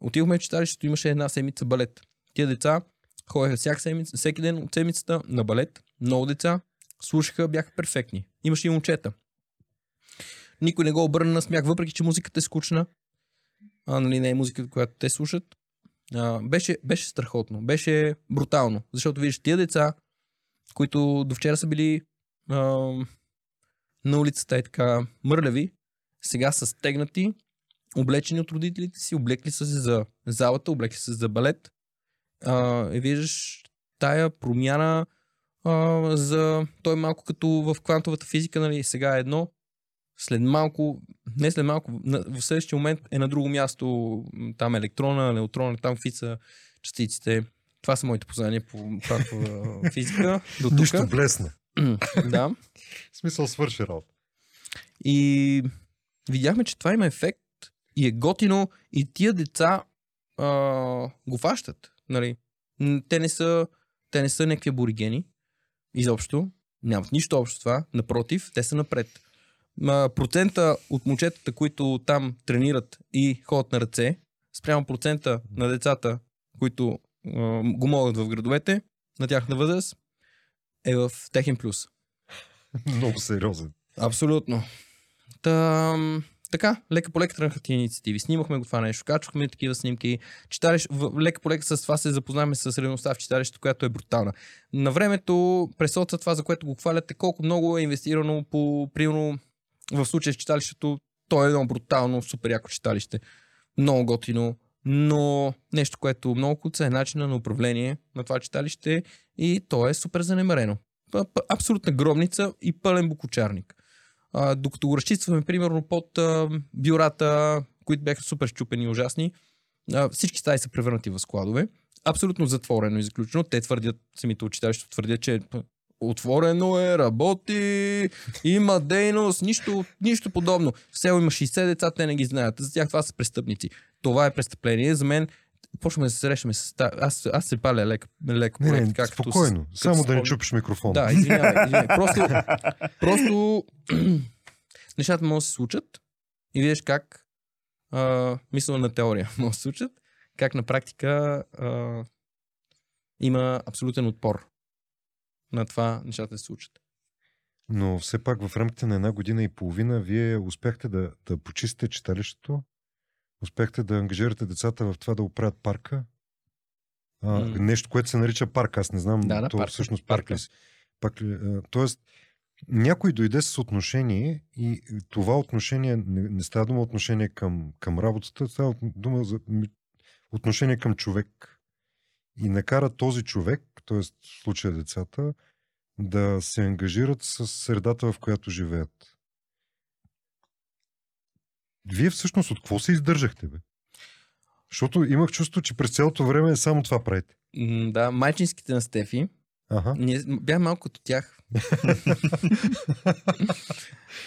Отидохме в читалището, имаше една седмица балет. Тия деца ходеха всяка седмица, всеки ден от седмицата на балет. Много деца слушаха, бяха перфектни. Имаше и момчета. Никой не го обърна на смях, въпреки че музиката е скучна. А, нали, не е музиката, която те слушат. А, беше, беше страхотно, беше брутално. Защото виждаш тия деца, които до вчера са били а, на улицата и така мърлеви, сега са стегнати, облечени от родителите си, облекли са се за залата, облекли са се за балет. А, и виждаш тая промяна а, за... Той е малко като в квантовата физика, нали? Сега е едно, след малко, не след малко, на- в следващия момент е на друго място, там електрона, неутрона, там какви са частиците. Това са моите познания по квантова физика. До Нищо тук. блесна. Да. В смисъл свърши работа. И видяхме, че това има ефект и е готино и тия деца а, го фащат. Нали? Те не са, те не са някакви аборигени. Изобщо. Нямат нищо общо това. Напротив, те са напред. Процента от момчетата, които там тренират и ходят на ръце, спрямо процента на децата, които а, го могат в градовете, на тяхна възраст, е в техен плюс. Много сериозен. Абсолютно. Та, така, лека по лека тръгнаха тия инициативи. Снимахме го това нещо, качвахме такива снимки. Читалищ, в, лека по лека с това се запознаваме с реалността в читалището, която е брутална. На времето пресоца това, за което го хваляте, колко много е инвестирано по, примерно, в случая с читалището, то е едно брутално, супер яко читалище. Много готино, но нещо, което много куца е начина на управление на това читалище и то е супер занемарено. Абсолютна гробница и пълен букучарник. А, докато го разчистваме, примерно, под а, бюрата, които бяха супер щупени и ужасни, а, всички стаи са превърнати в складове. Абсолютно затворено и заключено. Те твърдят, самите учиталища твърдят, че отворено е, работи, има дейност, нищо, нищо подобно. В село има 60 деца, те не ги знаят. За тях това са престъпници. Това е престъпление. За мен почваме да се срещаме с... та- Аз, аз се паля леко, леко Не, проект, не, с- спокойно. като Само с да не чупиш микрофона. Да, извинявай, извинявай. Просто, просто нещата могат да се случат и видиш как а, мисъл на теория могат да се случат, как на практика а, има абсолютен отпор на това нещата да се случат. Но все пак в рамките на една година и половина вие успяхте да, да почистите читалището, успяхте да ангажирате децата в това да оправят парка. А, М. Нещо, което се нарича парк. Аз не знам, Да, да, то парка. всъщност парк ли си. Пак ли, а, тоест, някой дойде с отношение и това отношение, не, не става дума отношение към, към работата, става дума за отношение към човек. И накара този човек, т.е. в случая децата, да се ангажират с средата, в която живеят. Вие всъщност от какво се издържахте, бе? Защото имах чувство, че през цялото време само това правите. М, Да, майчинските на Стефи, Ага. ние бях малко като тях.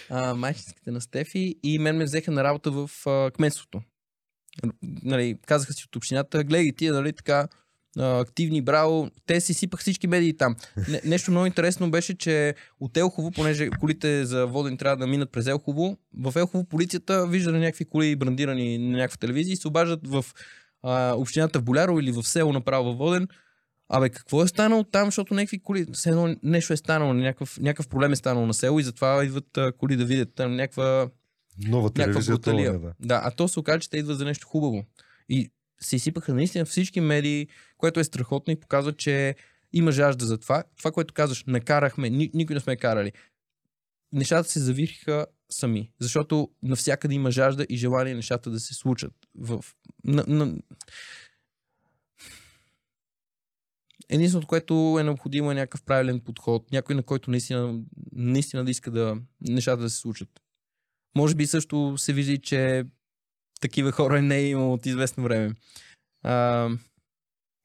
а, майчинските на Стефи и мен ме взеха на работа в а, кметството. Нали, казаха си от общината, гледай тия, нали, така, активни, браво. Те си сипах всички медии там. Не, нещо много интересно беше, че от Елхово, понеже колите за воден трябва да минат през Елхово, в Елхово полицията вижда някакви коли брандирани на някаква телевизия и се обаждат в а, общината в Боляро или в село направо във Воден. Абе, какво е станало там, защото някакви коли, все едно нещо е станало, някакъв, някакъв проблем е станал на село и затова идват а, коли да видят там някаква Нова някаква телевизия, това бруталия. не, да. Да, а то се оказа, че те идват за нещо хубаво. И се изсипаха наистина всички медии, което е страхотно и показва, че има жажда за това. Това, което казваш, накарахме, ни, никой не сме карали. Нещата се завириха сами, защото навсякъде има жажда и желание нещата да се случат. В, на, на... Единственото, което е необходимо е някакъв правилен подход, някой на който наистина, наистина да иска да нещата да се случат. Може би също се вижда, че такива хора не е имало от известно време. А,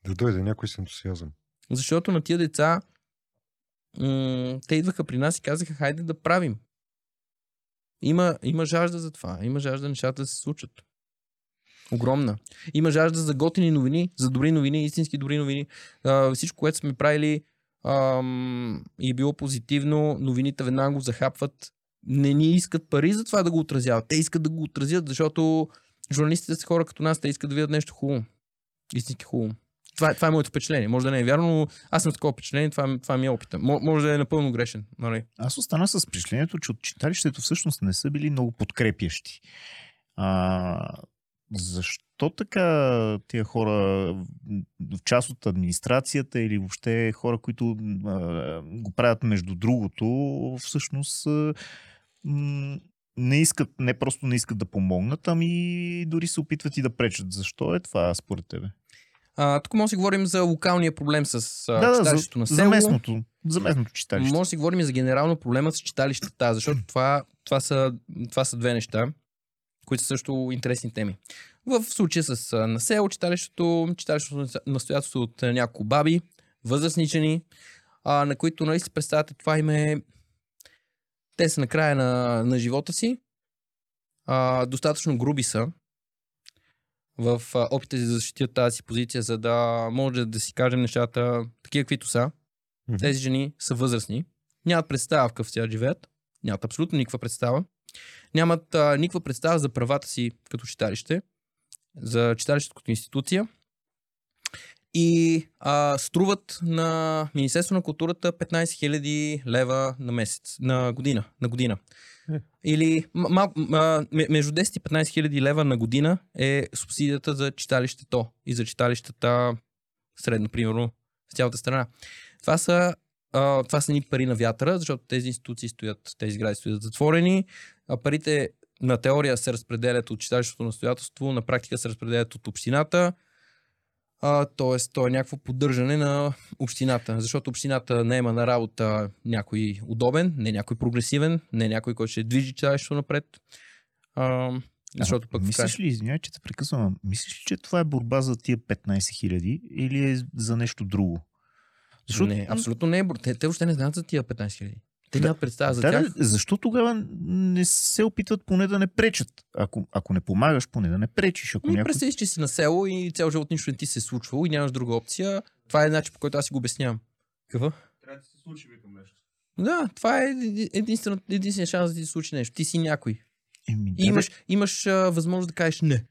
Да дойде някой с ентусиазъм. Защото на тия деца м- те идваха при нас и казаха, хайде да правим. Има, има жажда за това. Има жажда нещата да се случат. Огромна. Има жажда за готини новини, за добри новини, истински добри новини. А, всичко, което сме правили ам, и е било позитивно, новините веднага го захапват. Не ни искат пари за това да го отразяват. Те искат да го отразят, защото журналистите са хора като нас, те искат да видят нещо хубаво. Истински хубаво. Това, това е моето впечатление. Може да не е вярно, но аз съм такова впечатление, това, това ми е опита. Мо- Може да е напълно грешен. Нали? Аз остана с впечатлението, че от читалището всъщност не са били много подкрепящи. А, защо така тия хора, в част от администрацията или въобще хора, които а, го правят между другото, всъщност не искат, не просто не искат да помогнат, ами дори се опитват и да пречат. Защо е това според тебе? А, тук може да си говорим за локалния проблем с а, да, да, за, читалището на село. за местното, за местното читалище. Може да си говорим и за генерално проблема с читалищата, защото това, това, са, това са две неща, които са също интересни теми. В случая с а, на село, читалището, читалището на настоятелство от няколко баби, възрастни жени, а, на които нали си представяте това име те са на края на, на живота си, а, достатъчно груби са в а, опита си да защитят тази си позиция, за да може да си кажем нещата такива, каквито са. Мгм. Тези жени са възрастни, нямат представа в какъв свят живеят, нямат абсолютно никаква представа, нямат а, никаква представа за правата си като читалище, за читалището като институция и а, струват на Министерство на културата 15 000 лева на месец, на година. На година. Е. Или мал, м- между 10 и 15 хиляди лева на година е субсидията за читалището и за читалищата средно, примерно, в цялата страна. Това са, а, това са ни пари на вятъра, защото тези институции стоят, тези сгради стоят затворени, а парите на теория се разпределят от читалището настоятелство, на практика се разпределят от общината, а, тоест, то е някакво поддържане на общината, защото общината не има на работа някой удобен, не някой прогресивен, не някой, който ще движи читалището напред. А, защото пък в Мислиш ли, извинявай, че те прекъсвам, мислиш ли, че това е борба за тия 15 хиляди или е за нещо друго? Защото... Не, абсолютно не е. бор- Те, те въобще не знаят за тия 15 хиляди. Те Да. нямат представа за да, тях. защо тогава не се опитват поне да не пречат? Ако, ако не помагаш, поне да не пречиш. Ако Ми някой... представиш, че си на село и цял живот нищо не ти се е случвало и нямаш друга опция. Това е начин, по който аз си го обяснявам. Какво? Трябва да се случи, викам нещо. Да, това е единствено, единствения шанс да ти се случи нещо. Ти си някой. Еми, да, имаш, имаш а, възможност да кажеш не.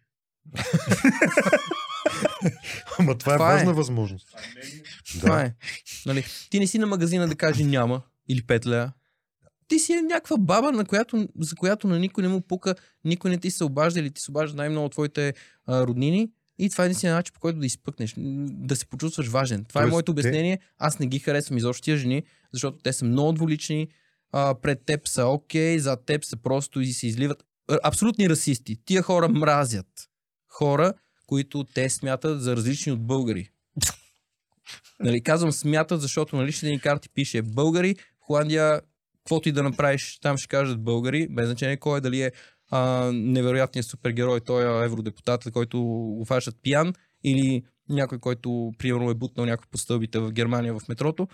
Ама това е Това е. важна възможност. Това Да. е. Нали? Ти не си на магазина да каже няма или 5 лея. Ти си е някаква баба, на която, за която на никой не му пука, никой не ти се обажда или ти се обажда най-много от твоите а, роднини. И това е единствения начин, по който да изпъкнеш, да се почувстваш важен. Това е Тоест, моето те- обяснение. Аз не ги харесвам изобщо тия жени, защото те са много двулични. А, пред теб са окей, зад теб са просто и се изливат. Абсолютни расисти. Тия хора мразят. Хора, които те смятат за различни от българи. Нали, казвам смятат, защото на личните ни карти пише българи. Холандия, каквото и да направиш, там ще кажат българи, без значение кой е, дали е а, невероятният супергерой, той е евродепутат, който го фащат пиян, или някой, който примерно е бутнал някой по стълбите в Германия в метрото.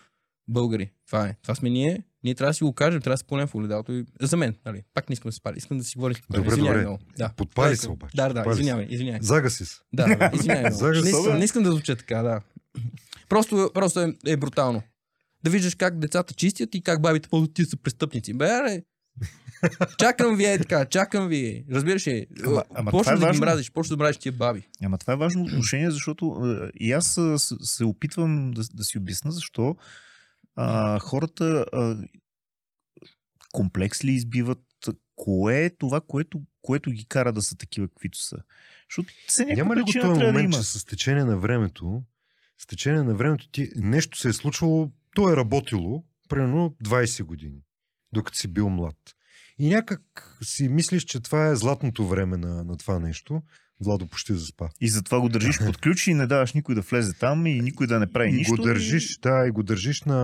Българи. Това е. Това сме ние. Ние трябва да си го кажем, трябва да се пълнем в огледалото. И... За мен, нали? Пак не искам да се пали. Искам да си говорим. Добре, Извинявай добре. много. Да. Подпали се обаче, Да, да, извинявай, извинявай. Загаси се. Да, да, извинявай. много. Не, искам, не искам да звуча така, да. Просто, просто е, е брутално. Да виждаш как децата чистят и как бабите по ти са престъпници. Бе, аре, чакам ви е така, чакам ви. Разбираш ли? Ама- ама това Почваш е да ги важно. мразиш, почваш да мразиш тия баби. Ама това е важно отношение, защото е, и аз с- се опитвам да, да си обясна защо а, хората а, комплекс ли избиват, кое е това, което, което ги кара да са такива, каквито са. Защото се Няма ли го този трябва да момент, има. че с течение на времето, с течение на времето ти нещо се е случвало, то е работило, примерно 20 години, докато си бил млад. И някак си мислиш, че това е златното време на, на това нещо. Владо почти заспа. И затова го държиш под ключ и не даваш никой да влезе там и никой да не прави И нищо. го държиш, да, и го държиш на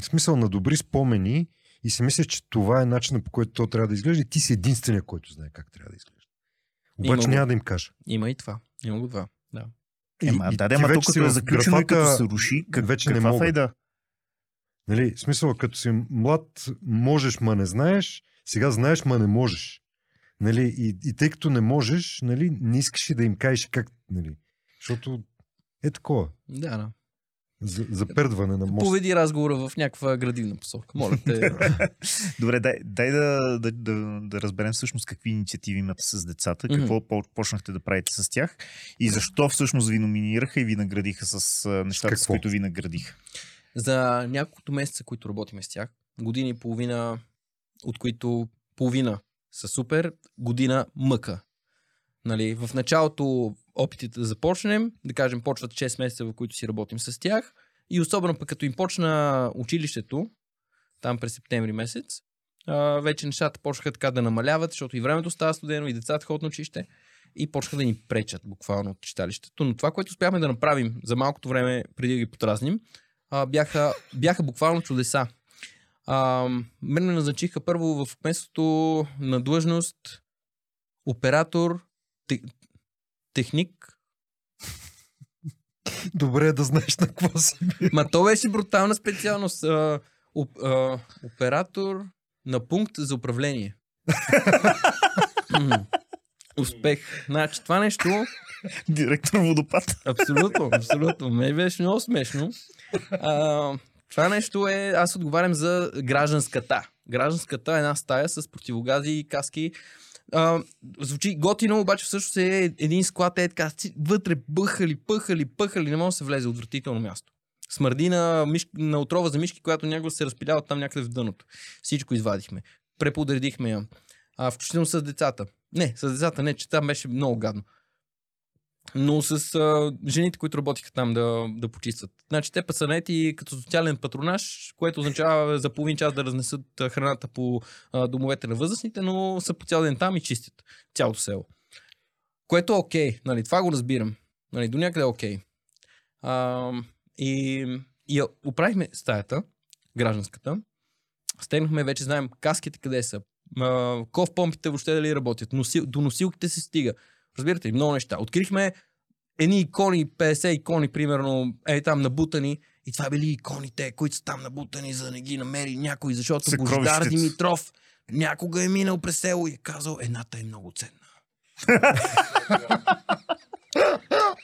в смисъл на добри спомени и си мислиш, че това е начинът по който то трябва да изглежда и ти си единствения, който знае как трябва да изглежда. Обаче Има го. няма да им кажа. Има и това. Има го това. Да. Ема, и да, да, ма вече то като си е заключено и като се руши, как, вече не каква мога. файда? Нали, смисъл, като си млад, можеш, ма не знаеш, сега знаеш, ма не можеш. Нали, и, и тъй като не можеш, нали, не искаш и да им кажеш как. Нали, защото е такова. Да, да. За, запердване на мост. Поведи разговора в някаква градивна посока. Моля те. Добре, дай, дай да, да, да, да разберем всъщност какви инициативи имате с децата, какво по- почнахте да правите с тях и защо всъщност ви номинираха и ви наградиха с нещата, с, какво? които ви наградиха. За няколкото месеца, които работиме с тях, година и половина, от които половина са супер, година мъка. Нали, в началото опитите да започнем, да кажем, почват 6 месеца, в които си работим с тях. И особено пък като им почна училището, там през септември месец, а, вече нещата почнаха така да намаляват, защото и времето става студено, и децата ходят на училище и почнаха да ни пречат буквално от читалището. Но това, което успяхме да направим за малкото време преди да ги потразним, а, бяха, бяха буквално чудеса. А, мен ме назначиха първо в местото на длъжност оператор, те, техник. Добре е да знаеш на какво си. Ма то беше брутална специалност. А, оп, а, оператор на пункт за управление. Успех. Значи това нещо Директор водопад. Абсолютно, абсолютно. Ме беше много смешно. А, това нещо е, аз отговарям за гражданската. Гражданската е една стая с противогази и каски. А, звучи готино, обаче всъщност е един склад, е така, вътре бъхали, пъхали, пъхали, не може да се влезе отвратително място. Смърди на, миш... на отрова за мишки, която някога се разпилява там някъде в дъното. Всичко извадихме. Преподредихме я. А, включително с децата. Не, с децата не, че там беше много гадно но с а, жените, които работиха там да, да почистват. Значи те па са наети като социален патронаж, което означава за половин час да разнесат храната по а, домовете на възрастните, но са по цял ден там и чистят цялото село. Което е окей, нали, това го разбирам. Нали, до някъде е окей. А, и, и оправихме стаята, гражданската. Стегнахме, вече знаем каските къде са, ков помпите въобще дали работят, носил, до носилките се стига. Разбирате ли, много неща. Открихме едни икони, 50 икони, примерно, е там набутани. И това били иконите, които са там набутани, за да не ги намери някой, защото Божидар. Димитров някога е минал през село и е казал, едната е много ценна.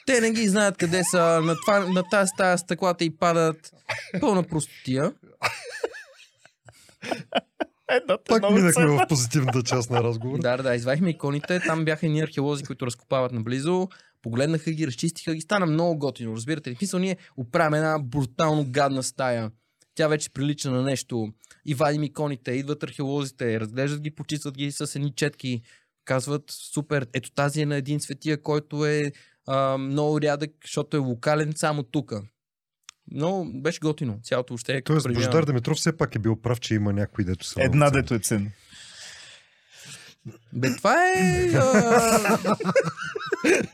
Те не ги знаят къде са, на, това, на тази стая стъклата и падат. Пълна простотия. Пак минахме в позитивната част на разговора. Да, да, извадихме иконите, там бяха едни археолози, които разкопават наблизо, погледнаха ги, разчистиха ги, стана много готино, разбирате ли? В смисъл ние оправим една брутално гадна стая, тя вече прилича на нещо. И вадим иконите, идват археолозите, разглеждат ги, почистват ги с едни четки, казват супер, ето тази е на един светия, който е а, много рядък, защото е локален само тука. Но беше готино, цялото въобще е Тоест, преминаване. Бождар Димитров все пак е бил прав, че има някои, дето са. Една дето е ценно. Бе, това е... А...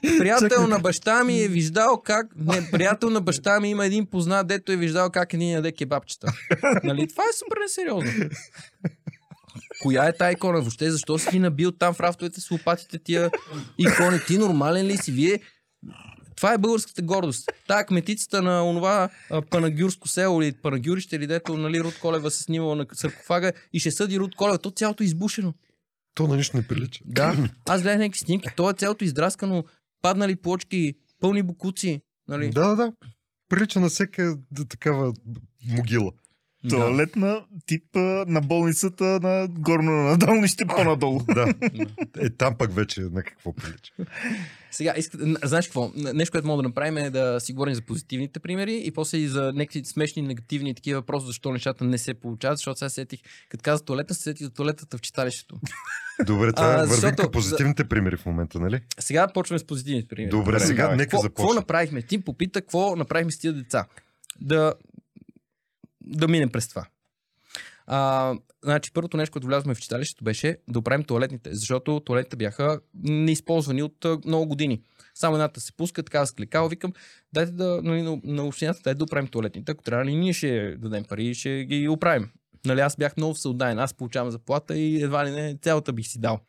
приятел на баща ми е виждал как... Не, приятел на баща ми има един познат, дето е виждал как един яде кебабчета. Нали? Това е супер несериозно. Коя е тая икона? Въобще защо си ги набил там в рафтовете с лопатите тия икони? Ти нормален ли си? Вие това е българската гордост. Та кметицата на онова а, панагюрско село или панагюрище, или дето нали, Руд Колева се снимала на саркофага и ще съди Руд Колева. То цялото е избушено. То на нищо не прилича. Да, аз гледах някакви снимки. То е цялото издраскано, паднали плочки, пълни букуци. Нали? Да, да, да. Прилича на всяка такава могила. Туалетна тип на болницата на горно на долнище по-надолу. Да. Е, там пък вече на какво прилича. Сега, иска, знаеш какво? Нещо, което мога да направим е да си говорим за позитивните примери и после и за някакви смешни, негативни такива въпроси, защо нещата не се получават, защото сега сетих, като каза туалета, се сетих за туалетата в читалището. Добре, това А, защото- към позитивните примери в момента, нали? Сега почваме с позитивните примери. Добре, сега давай. нека Какво, какво започнем. направихме? Ти попита какво направихме с тия деца. Да, да минем през това. А, значи, първото нещо, което влязохме в читалището беше да оправим туалетните, защото туалетите бяха неизползвани от много години. Само едната се пуска, така с клекал, викам, дайте да, нали, на, на общината, дайте да оправим туалетните. Ако трябва, нали, ние ще дадем пари и ще ги оправим. Нали, аз бях много всеотдаен, аз получавам заплата и едва ли не цялата бих си дал.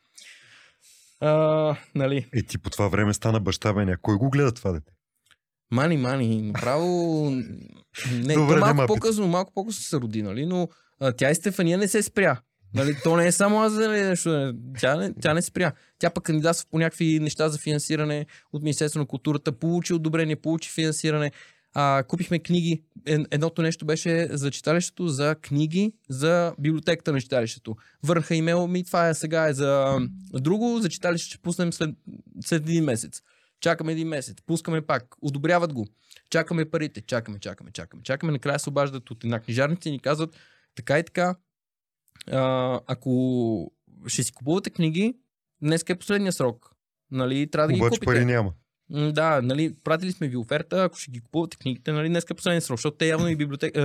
А, нали, Е, ти по това време стана баща бе, някой го гледа това дете. Мани, мани, направо... Не, Добре, малко няма по-късно, малко по-късно се роди, нали? Но а, тя и Стефания не се спря. Нали, то не е само аз за нещо. Тя не, тя не спря. Тя пък кандидатства по някакви неща за финансиране от Министерство на културата, получи одобрение, получи финансиране. А, купихме книги. Ед- Едното нещо беше за читалището, за книги, за библиотеката на читалището. Върнаха имейл ми, това е сега е за друго, за читалище ще пуснем след, след един месец. Чакаме един месец, пускаме пак, одобряват го. Чакаме парите, чакаме, чакаме, чакаме, чакаме. Накрая се обаждат от една книжарница и ни казват така и така, а, ако ще си купувате книги, днес е последния срок. Нали, трябва да ги Обаче купите. пари няма. Да, нали, пратили сме ви оферта, ако ще ги купувате книгите, нали, днес е последния срок, защото те явно и библиотек...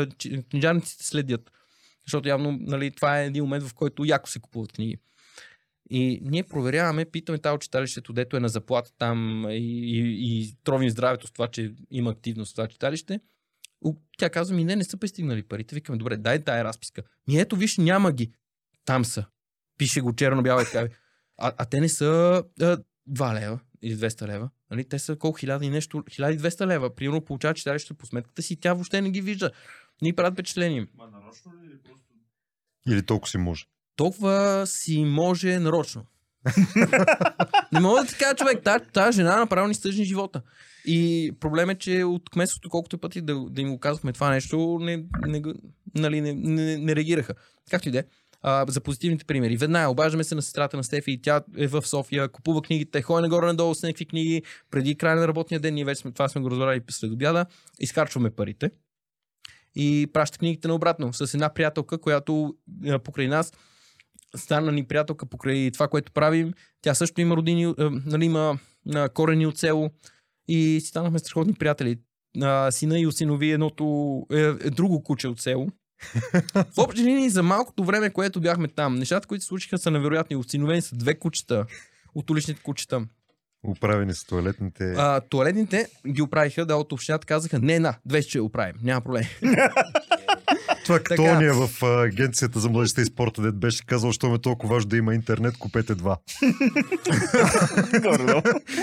книжарниците следят. Защото явно нали, това е един момент, в който яко се купуват книги. И ние проверяваме, питаме тази читалището, дето е на заплата там и, и, и тровим здравето с това, че има активност в това читалище. Тя казва ми, не, не са пристигнали парите. Викаме, добре, дай тая разписка. Ми ето, виж, няма ги. Там са. Пише го черно-бяло и така. А, а те не са а, 2 лева или 200 лева. Нали? Те са колко? 1000 и нещо, 1200 лева. Примерно получава читалището по сметката си, тя въобще не ги вижда. Ни правят впечатление. Или толкова си може. Толкова си може нарочно. не мога да ти кажа, човек, тази, тази жена направо ни стъжни живота. И проблем е, че от кметството, колкото пъти да, да им го казахме това нещо, не, не, нали, не, не, не реагираха. Както и да е. За позитивните примери. Веднага обаждаме се на сестрата на Стефи и тя е в София, купува книгите, ходи нагоре-надолу с някакви книги, преди края на работния ден, ние вече сме, това сме го разбрали след обяда, изхарчваме парите и праща книгите наобратно с една приятелка, която а, покрай нас стана ни приятелка покрай това, което правим. Тя също има родини, а, нали, има а, корени от село и си станахме страхотни приятели. А, сина и осинови едното е, е друго куче от село. В общи линии за малкото време, което бяхме там, нещата, които се случиха са невероятни. Осиновени са две кучета от уличните кучета. Управени са туалетните. А, туалетните ги оправиха, да, от общината казаха, не една, две ще оправим, няма проблем. Това като така. ония в а, агенцията за младежта и спорта, дед беше казал, що ме толкова важно да има интернет, купете два.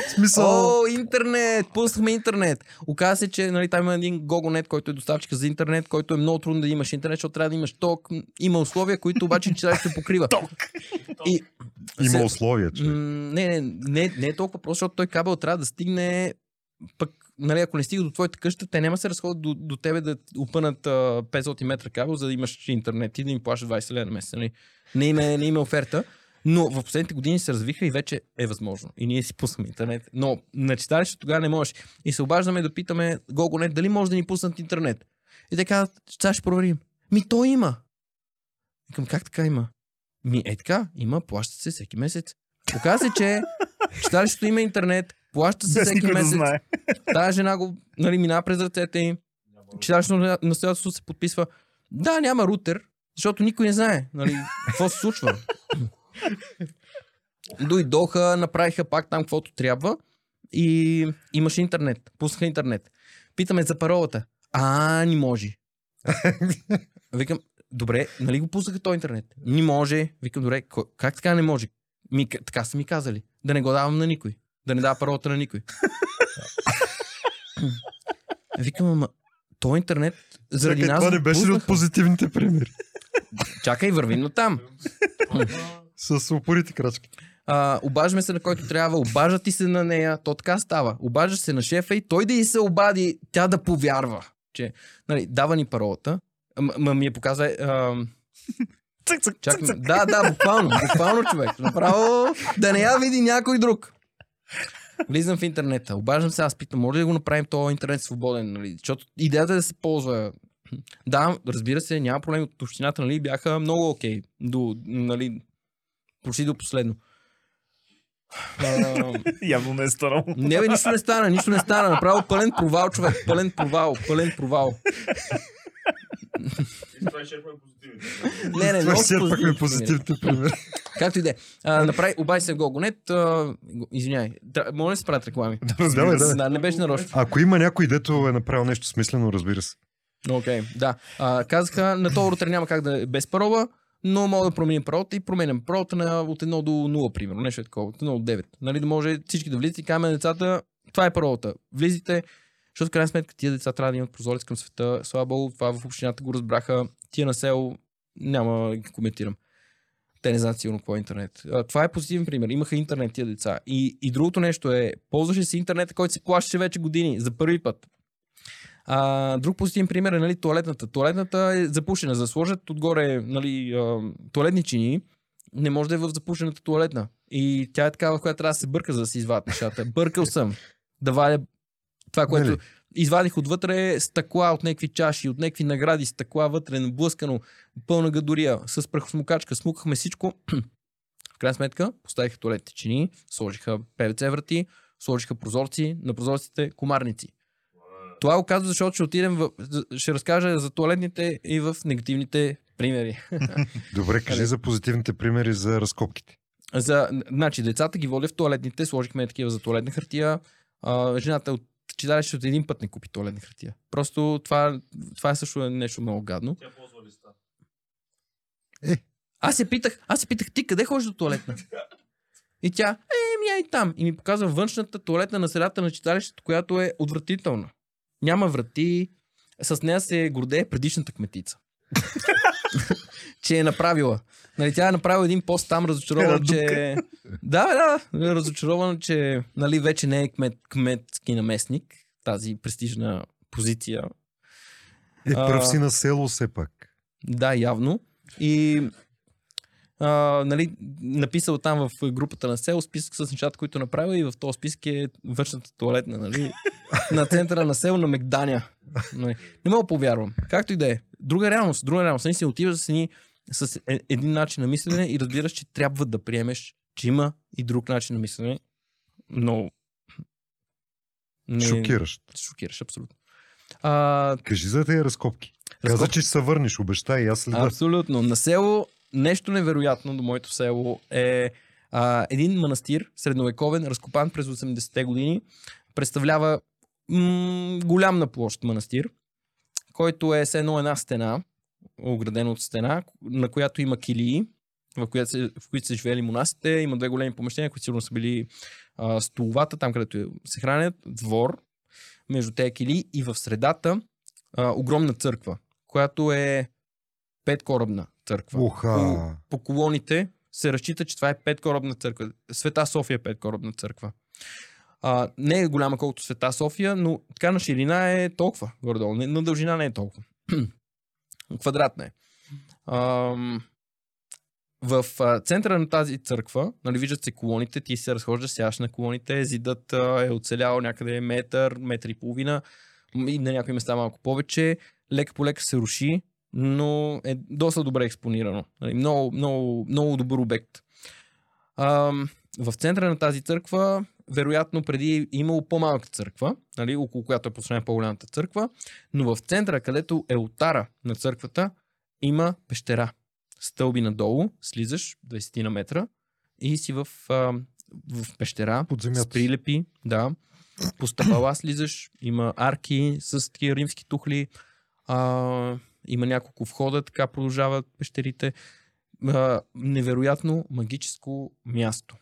В смисъл, О, интернет! Пуснахме интернет. Оказва се, че нали, там има един GoGoNet, който е доставчик за интернет, който е много трудно да имаш интернет, защото трябва да имаш ток. Има условия, които обаче читалището покрива. Ток! И, има условия, че. М, не, не, не, не е толкова просто, защото той кабел трябва да стигне пък, нали, ако не стига до твоята къща, те няма се разходят до, до тебе да опънат а, 500 метра кабел, за да имаш интернет и да им плащаш 20 лева на месец. Нали? Не, има, не има оферта. Но в последните години се развиха и вече е възможно. И ние си пускаме интернет. Но на читалище тогава не можеш. И се обаждаме да питаме GoGoNet дали може да ни пуснат интернет. И те казват, сега ще проверим. Ми то има. Викам, как така има? Ми е така, има, плаща се всеки месец. Оказва се, че читалището има интернет, плаща се всеки да месец. знае. Тая жена го нали, минава през ръцете им. Читалището настоятелство се подписва. Да, няма рутер, защото никой не знае нали, какво се случва. Дойдоха, направиха пак там каквото трябва и имаше интернет. Пуснаха интернет. Питаме за паролата. А, не може. Викам, добре, нали го пуснаха този интернет? Не може. Викам, добре, как така не може? Ми, така са ми казали. Да не го давам на никой. Да не дава паролата на никой. Викам, ама, то интернет заради Чакай, нас това не беше ли от позитивните примери? Чакай, вървим на там. С упорити крачки. А, обаждаме се на който трябва, обаждат ти се на нея, то така става. Обаждаш се на шефа и той да й се обади, тя да повярва, че нали, дава ни паролата. М- м- ми я показва. А, Цък, цък, чакай, цък, цък. да, да, буквално, буквално човек. Направо да не я види някой друг. Влизам в интернета, обаждам се, аз питам, може ли да го направим този интернет свободен, нали? защото идеята е да се ползва. Да, разбира се, няма проблем от общината, нали, бяха много окей, до, нали, почти до последно. Явно не е станало. не, бе, нищо не стана, нищо не стана. Направо пълен провал, човек. Пълен провал, пълен провал. Не, не, Това много изчерпахме позитивните примери. Както и да е. Направи, обади се в GoGoNet. а, го- Извиняй. Тра- Моля да се правят реклами. Давай, давай. Да, не беше нарочно. Ако има някой, дето е направил нещо смислено, разбира се. Окей, да. А, казаха, на този рутер няма как да е без парола, но мога да променим паролата и променям паролата на, от 1 до 0, примерно. Нещо е такова. От 1 до 9. Нали, да може всички да влизат и на децата, това е паролата. Влизайте, Защото в крайна сметка тия деца трябва да имат прозорец към света. Слава богу, това в общината го разбраха. Тия на село няма да ги коментирам. Те не знаят сигурно какво е интернет. Това е позитивен пример. Имаха интернет тия деца. И, и другото нещо е, ползваше се интернет, който се плащаше вече години, за първи път. А, друг позитивен пример е нали, туалетната. Туалетната е запушена. За да сложат отгоре нали, туалетни чини, не може да е в запушената туалетна. И тя е такава, в която трябва да се бърка, за да си извадят нещата. Бъркал съм да вадя това, което Нали? извадих отвътре стъкла от някакви чаши, от някакви награди, стъкла вътре, наблъскано, пълна гадория, с прахосмокачка, смукахме всичко. в крайна сметка, поставиха туалетните чини, сложиха ПВЦ врати, сложиха прозорци, на прозорците комарници. Това го казва, защото ще отидем в... ще разкажа за туалетните и в негативните примери. Добре, кажи за позитивните примери за разкопките. За, значи, децата ги водя в туалетните, сложихме такива за туалетна хартия. А, жената от читалище от един път не купи туалетна хартия. Просто това, това е също нещо много гадно. Тя ползва листа. Аз се питах, аз се питах, ти къде ходиш до туалетна? И тя, е, ми ай там. И ми показва външната туалетна на средата на читалището, която е отвратителна. Няма врати. С нея се гордее предишната кметица. че е направила. Нали, тя е направила един пост там, разочарована, че... Да, да, разочарована, че нали, вече не е кмет, кметски наместник, тази престижна позиция. Е, пръв си на село все пак. Да, явно. И а, нали, написал там в групата на село списък с нещата, които направил и в този списък е външната туалетна, нали? на центъра на село на Мегданя. Нали. Не мога повярвам. Както и да е. Друга реалност, друга реалност. Наистина отиваш с, едни, с е- един начин на мислене и разбираш, че трябва да приемеш, че има и друг начин на мислене. Но... Не, Шокиращ. Шокираш, абсолютно. А, Кажи за тези разкопки. Каза, разкоп- че ще се върнеш, обещай и аз следа. Абсолютно. На село, нещо невероятно до моето село е а, един манастир, средновековен, разкопан през 80-те години. Представлява м- голям на площ манастир, който е с едно една стена, оградена от стена, на която има килии, в, която се, в които са живели монасите. Има две големи помещения, които сигурно са били а, столовата, там където се хранят, двор, между тези килии и в средата а, огромна църква, която е петкорабна църква. Уха. По колоните се разчита, че това е петкорабна църква. Света София е петкорабна църква. А, не е голяма колкото Света София, но така на ширина е толкова, горе-долу. На дължина не е толкова. Квадратна е. Ам, в а, центъра на тази църква, нали, виждат се колоните, ти се разхождаш, сядаш на колоните, зидът а, е оцелял някъде метър, метър и половина, и на някои места малко повече. Лека по лека се руши, но е доста добре експонирано. Нали, много, много, много добър обект. В центъра на тази църква, вероятно преди е имало по-малка църква, нали, около която е построена по-голямата църква, но в центъра, където е ултара на църквата, има пещера. Стълби надолу, слизаш 20 на метра и си в, а, в пещера Под земята. с прилепи, да. По стъпала слизаш, има арки с такива римски тухли, а, има няколко входа, така продължават пещерите. А, невероятно магическо място.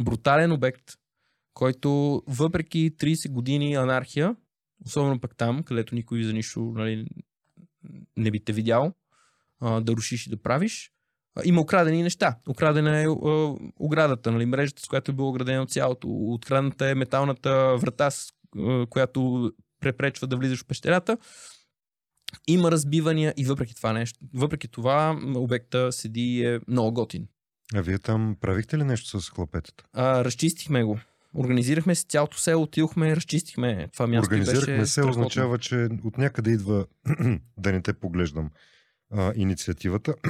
Брутален обект, който въпреки 30 години анархия, особено пък там, където никой за нищо нали, не би те видял, а, да рушиш и да правиш, има украдени неща. Украдена е оградата, нали, мрежата, с която е било оградено цялото. Открадната е металната врата, с която препречва да влизаш в пещерата. Има разбивания и въпреки това нещо, въпреки това обекта седи и е много готин. А вие там правихте ли нещо с хлапетата? А, разчистихме го. Организирахме се цялото село, отидохме, разчистихме това място. Организирахме беше се, страхотно. означава, че от някъде идва, да не те поглеждам, а, инициативата.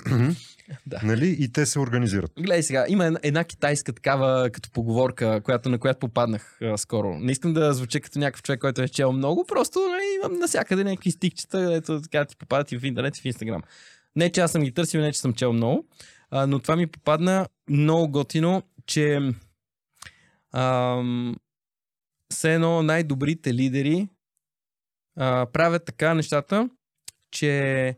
Да. нали? И те се организират. Гледай сега, има една, една китайска такава като поговорка, която, на която попаднах а, скоро. Не искам да звуча като някакъв човек, който е чел много, просто нали, имам навсякъде някакви стикчета, ето така ти попадат и в интернет и в Инстаграм. Не, че аз съм ги търсил, не, че съм чел много, а, но това ми попадна много готино, че ам, все едно най-добрите лидери а, правят така нещата, че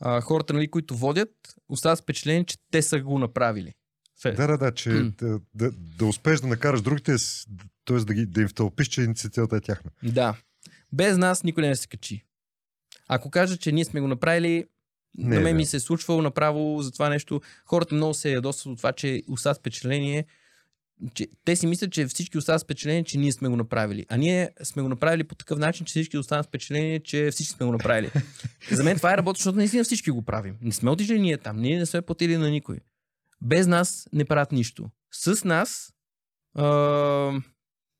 а, хората, нали, които водят, остават впечатление, че те са го направили. Фе. Да, да, да, че да, да, да успееш да накараш другите, т.е. да, ги, да им втълпиш, че инициативата е тяхна. Да. Без нас никой не се качи. Ако кажа, че ние сме го направили, Не не, на мен ми вярно. се е случвало направо за това нещо. Хората много се ядосват от това, че остават впечатление, че те си мислят, че всички остават впечатление, че ние сме го направили. А ние сме го направили по такъв начин, че всички остават впечатление, че всички сме го направили. За мен това е работа, защото наистина всички го правим. Не сме отишли ние там, ние не сме платили на никой. Без нас не правят нищо. С нас, а,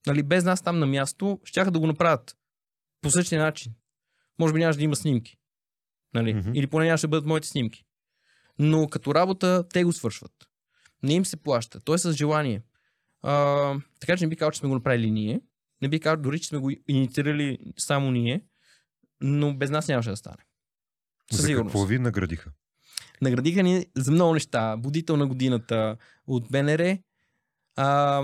нали, без нас там на място, щяха да го направят по същия начин. Може би нямаше да има снимки. Нали? Мгм. Или поне нямаше да бъдат моите снимки. Но като работа те го свършват. Не им се плаща. Той е с желание. А, така че не би казал, че сме го направили ние. Не би казал дори, че сме го инициирали само ние. Но без нас нямаше да стане. Със За сигурност. какво ви наградиха? Наградиха ни за много неща. Будител на годината от БНР. А,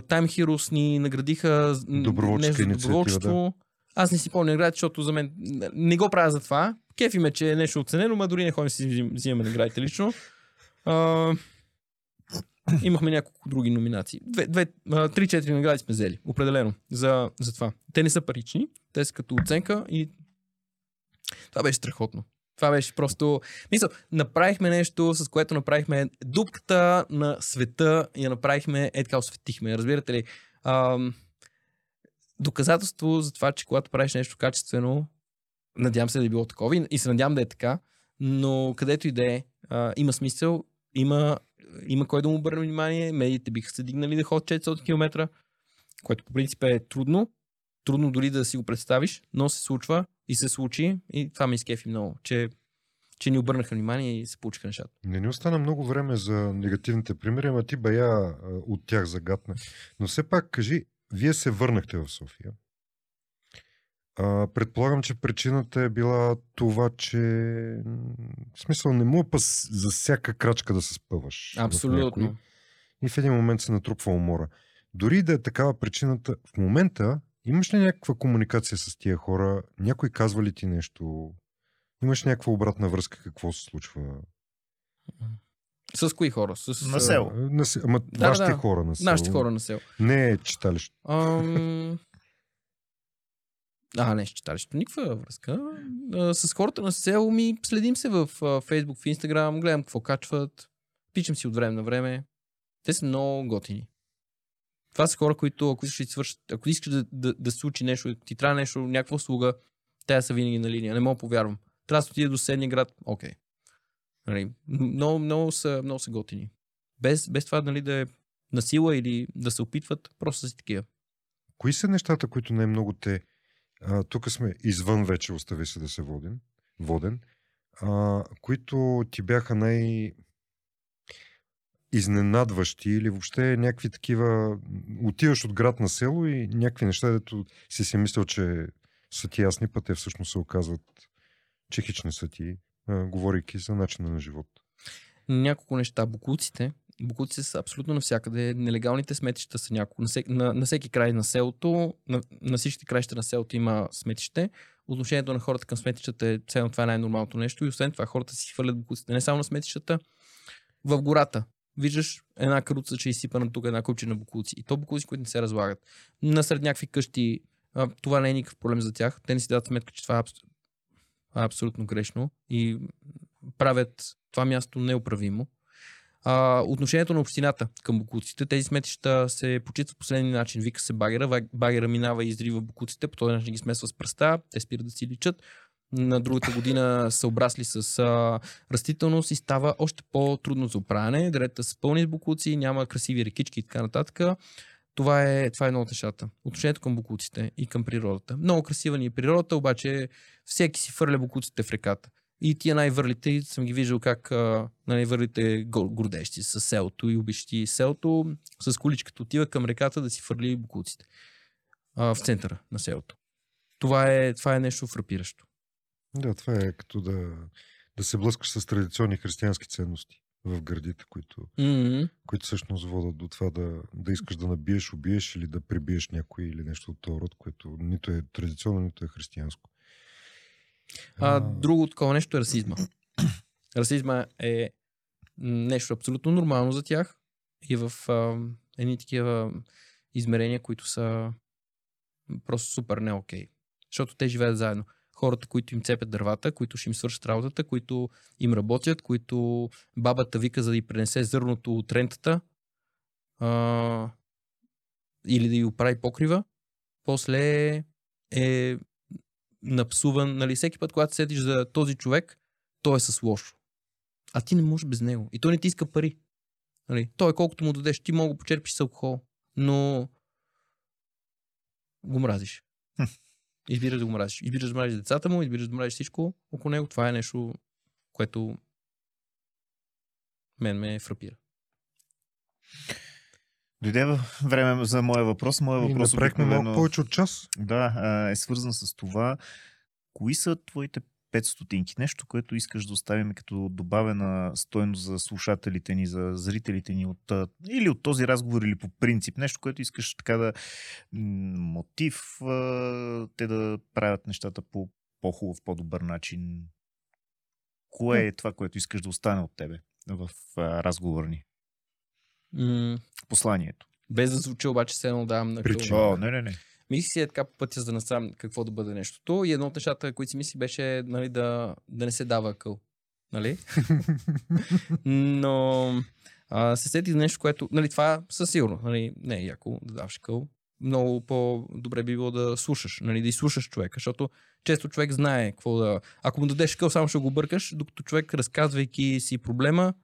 Time Heroes ни наградиха инициатива, доброволчество. Аз не си помня награди, защото за мен не го правя за това. Кефи ме, че е нещо оценено, ма дори не ходим да си взим- взимаме наградите лично. А, имахме няколко други номинации. Две, две, три-четири награди сме взели, определено, за, за това. Те не са парични, те са като оценка и това беше страхотно. Това беше просто... Мисъл, направихме нещо, с което направихме дупката на света и я направихме, е така осветихме. Разбирате ли? Ам, доказателство за това, че когато правиш нещо качествено, надявам се да е било такова и, и се надявам да е така, но където и да е, има смисъл, има, има кой да му обърне внимание, медиите биха се дигнали да ходят 400 км, което по принцип е трудно, трудно дори да си го представиш, но се случва и се случи и това ме изкефи много, че, че ни обърнаха внимание и се получиха нещата. Не ни остана много време за негативните примери, ама ти бая от тях загатна. Но все пак кажи, вие се върнахте в София. А, предполагам, че причината е била това, че в смисъл не му пас за всяка крачка да се спъваш. Абсолютно. И в един момент се натрупва умора. Дори да е такава причината, в момента имаш ли някаква комуникация с тия хора? Някой казва ли ти нещо? Имаш някаква обратна връзка какво се случва? С кои хора? С, На село. На, ама Да, вашите да. хора на село. Нашите хора на село. Не е читалище. Ам... А, не, с читалището никаква връзка. А, с хората на село ми следим се в а, Facebook, в Instagram, гледам какво качват, пичам си от време на време. Те са много готини. Това са хора, които ако искаш да свършат, ако искаш да, да, да се случи нещо, ти трябва нещо, някаква услуга, те са винаги на линия. Не мога повярвам. Трябва да отида до съседния град, окей. Нали, много, много, са, много са готини. Без, без това нали, да е насила или да се опитват, просто са си такива. Кои са нещата, които най-много те... А, тук сме извън вече, остави се да се воден, воден. А, които ти бяха най... изненадващи или въобще някакви такива... Отиваш от град на село и някакви неща, дето си си мислил, че са ти ясни, пък те всъщност се оказват, че хич не са ти, а, говорейки за начина на живот. няколко неща. Букуците. Букуците са абсолютно навсякъде. Нелегалните сметища са няколко. На, всеки, на, на всеки край на селото, на, на всичките краища на селото има сметище. Отношението на хората към сметищата е ценно, това е най-нормалното нещо. И освен това, хората си хвърлят букуците не само на сметищата, в гората. Виждаш една каруца, че е изсипана тук една купче на букуци. И то букуци, които не се разлагат. Насред някакви къщи, това не е никакъв проблем за тях. Те не си дадат сметка, че е това е абсолютно грешно. И правят това място неуправимо. А, отношението на общината към букуците. Тези сметища се почитат по последния начин. Вика се багера, багера минава и изрива букуците, по този начин ги смесва с пръста, те спират да си личат. На другата година са обрасли с а, растителност и става още по-трудно за оправяне. Дерета са пълни с букуци, няма красиви рекички и така нататък. Това е, това е едно от нещата. Отношението към букуците и към природата. Много красива ни е природата, обаче всеки си фърля букуците в реката. И тия най-върлите, съм ги виждал как а, най-върлите го- гордещи с селото и обичащи селото, с количката отива към реката да си фърли букуците а, в центъра на селото. Това е, това е нещо фрапиращо. Да, това е като да, да се блъскаш с традиционни християнски ценности в градите, които, Mm-hmm. които всъщност водят до това да, да искаш да набиеш, убиеш или да прибиеш някой или нещо от този род, което нито е традиционно, нито е християнско. А, друго такова нещо е расизма. Расизма е нещо абсолютно нормално за тях и в а, едни такива измерения, които са Просто супер не окей. Защото те живеят заедно. Хората, които им цепят дървата, които ще им свършат работата, които им работят, които бабата вика за да й пренесе зърното от рентата а, или да й оправи покрива, после е напсуван. Нали, всеки път, когато седиш за този човек, той е с лошо. А ти не можеш без него. И той не ти иска пари. Нали, той колкото му дадеш, ти мога да почерпиш с алкохол. Но го мразиш. Избираш да го мразиш. Избираш да мразиш децата му, избираш да мразиш всичко около него. Това е нещо, което мен ме фрапира. Дойде време за моя въпрос. Моя въпрос направихме малко повече от час. Да, е свързан с това. Кои са твоите 5 стотинки? Нещо, което искаш да оставим като добавена стойност за слушателите ни, за зрителите ни от, или от този разговор, или по принцип. Нещо, което искаш така да мотив те да правят нещата по по-хубав, по-добър начин. Кое е това, което искаш да остане от тебе в а, разговора ни? М- Посланието. без да звучи обаче се едно давам на Причина. О, не, не, не. Мислих си е така по пътя, за да насам какво да бъде нещото. И едно от нещата, които си мисли, беше нали, да, да не се дава къл. Нали? Но а, се сети за нещо, което... Нали, това със сигурно. Нали, не е яко да даваш къл. Много по-добре би било да слушаш, нали, да изслушаш човека, защото често човек знае какво да... Ако му дадеш къл, само ще го бъркаш, докато човек, разказвайки си проблема,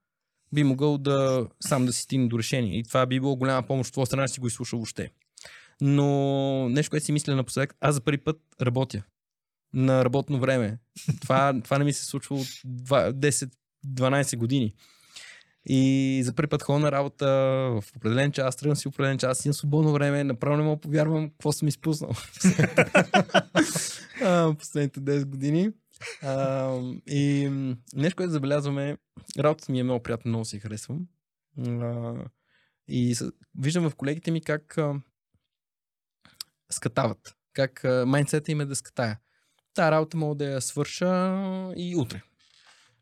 би могъл да сам да си стигне до решение. И това би било голяма помощ от твоя страна, си го изслушал въобще. Но нещо, което си мисля напоследък, аз за първи път работя на работно време. Това, това не ми се случва от два- 10-12 години. И за първи път ходя на работа в определен час, тръгвам си определен час, имам свободно време, направо не мога повярвам какво съм изпуснал. Последните 10 години. А, и нещо, което забелязваме, работата ми е много приятна, много си харесвам. А, и с- виждам в колегите ми как а, скатават. Как а, майндсета им е да скатая. Тая работа мога да я свърша и утре.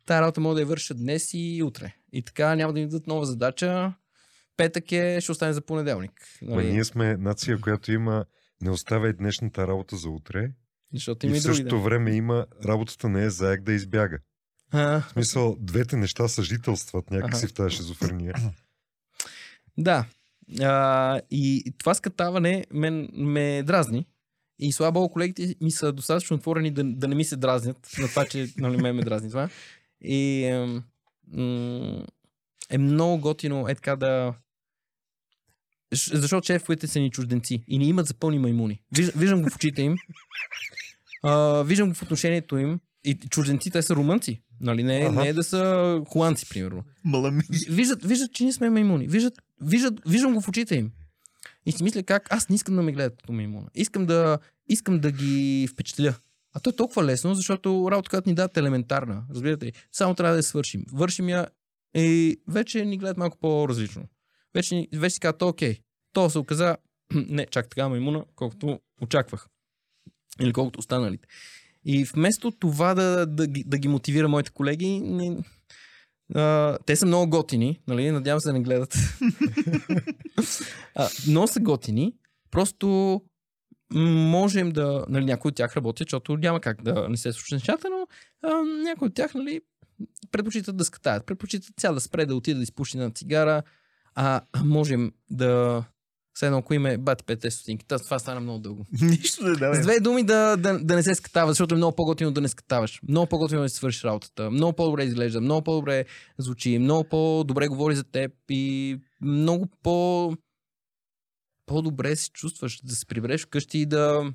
Тая работа мога да я върша днес и утре. И така няма да ми дадат нова задача. Петък е, ще остане за понеделник. Ма Нали? ние сме нация, която има не оставяй днешната работа за утре. Защото има и, в други. същото време има работата не е заек да избяга. А, В смисъл, двете неща съжителстват някакси Аха. в тази шизофрения. Да. А, и това скатаване мен ме дразни. И слава богу, колегите ми са достатъчно отворени да, да не ми се дразнят на това, че нали, ме ме дразни това. И ем, м- е много готино е така да... Защото шефовете са ни чужденци и ни имат за пълни маймуни. Виж, виждам го в очите им. А, виждам го в отношението им. И чужденци, те са румънци. Нали? Не, Аха. не е да са холандци, примерно. Малами. Виждат, виждат, че ние сме маймуни. Виждат, виждат, виждам го в очите им. И си мисля как аз не искам да ме гледат като маймуна. Искам да, искам да ги впечатля. А то е толкова лесно, защото работа, която ни дадат е елементарна. Разбирате ли? Само трябва да я свършим. Вършим я и вече ни гледат малко по-различно. Вече, вече си казват, «То, окей, то се оказа не чак така маймуна, колкото очаквах. Или колкото останалите. И вместо това да, да, да ги мотивира моите колеги, не, а, те са много готини, нали? Надявам се да не гледат. а, много са готини. Просто можем да... Нали, някои от тях работят, защото няма как да не се случат нещата, но а, някои от тях, нали, предпочитат да скатаят. Предпочитат цял да спре, да отиде да изпуши на цигара. А можем да... Все едно, ако има бати 5 стотинки, това- стана много дълго. Нищо не С давай. две думи да, да, да не се скатава, защото е много по-готино да не скатаваш. Много по-готино да си свършиш работата. Много по-добре изглежда, много по-добре звучи, много по-добре говори за теб и много по... по-добре се чувстваш да се прибереш вкъщи и да,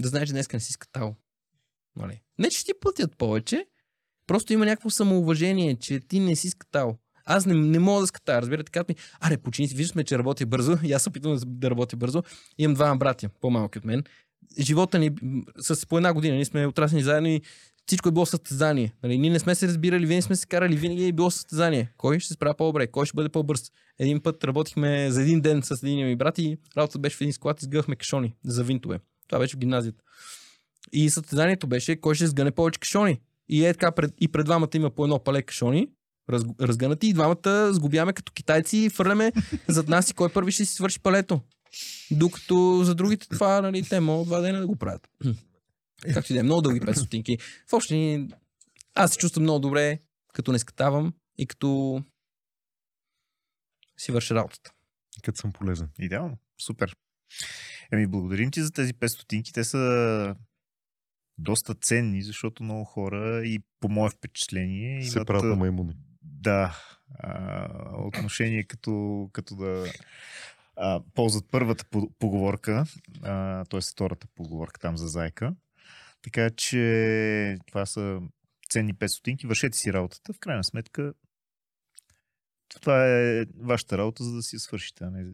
да знаеш, че днес не си скатал. Нали? Не, че ти платят повече, просто има някакво самоуважение, че ти не си скатал. Аз не, не мога да скатая, разбирате, казват ми, аре, почини виждаме, че работи бързо, и аз се опитвам да, работя бързо. Имам двама братя, по-малки от мен. Живота ни с по една година, ние сме отраснали заедно и всичко е било състезание. Нали, ние не сме се разбирали, винаги сме се карали, винаги е било състезание. Кой ще се справя по-добре, кой ще бъде по-бърз. Един път работихме за един ден с един ми брат и работата беше в един склад, изгъхме кашони за винтове. Това беше в гимназията. И състезанието беше кой ще сгъне повече кашони. И е така, пред, и пред двамата има по едно пале кашони, раз, разгънати, и двамата сгубяваме като китайци и фърляме зад нас и кой първи ще си свърши палето. Докато за другите това, нали, те могат два дена да го правят. Както и да е, много дълги 5 стотинки. В общи аз се чувствам много добре, като не скатавам и като си върша работата. Като съм полезен. Идеално. Супер. Еми, благодарим ти за тези 5 стотинки. Те са доста ценни, защото много хора и по мое впечатление Се имат, правят на маймуни. Да, а, отношение като, като да а, ползват първата по- поговорка, т.е. втората поговорка там за зайка. Така че това са ценни 5 стотинки. Вършете си работата. В крайна сметка това е вашата работа, за да си я свършите, а не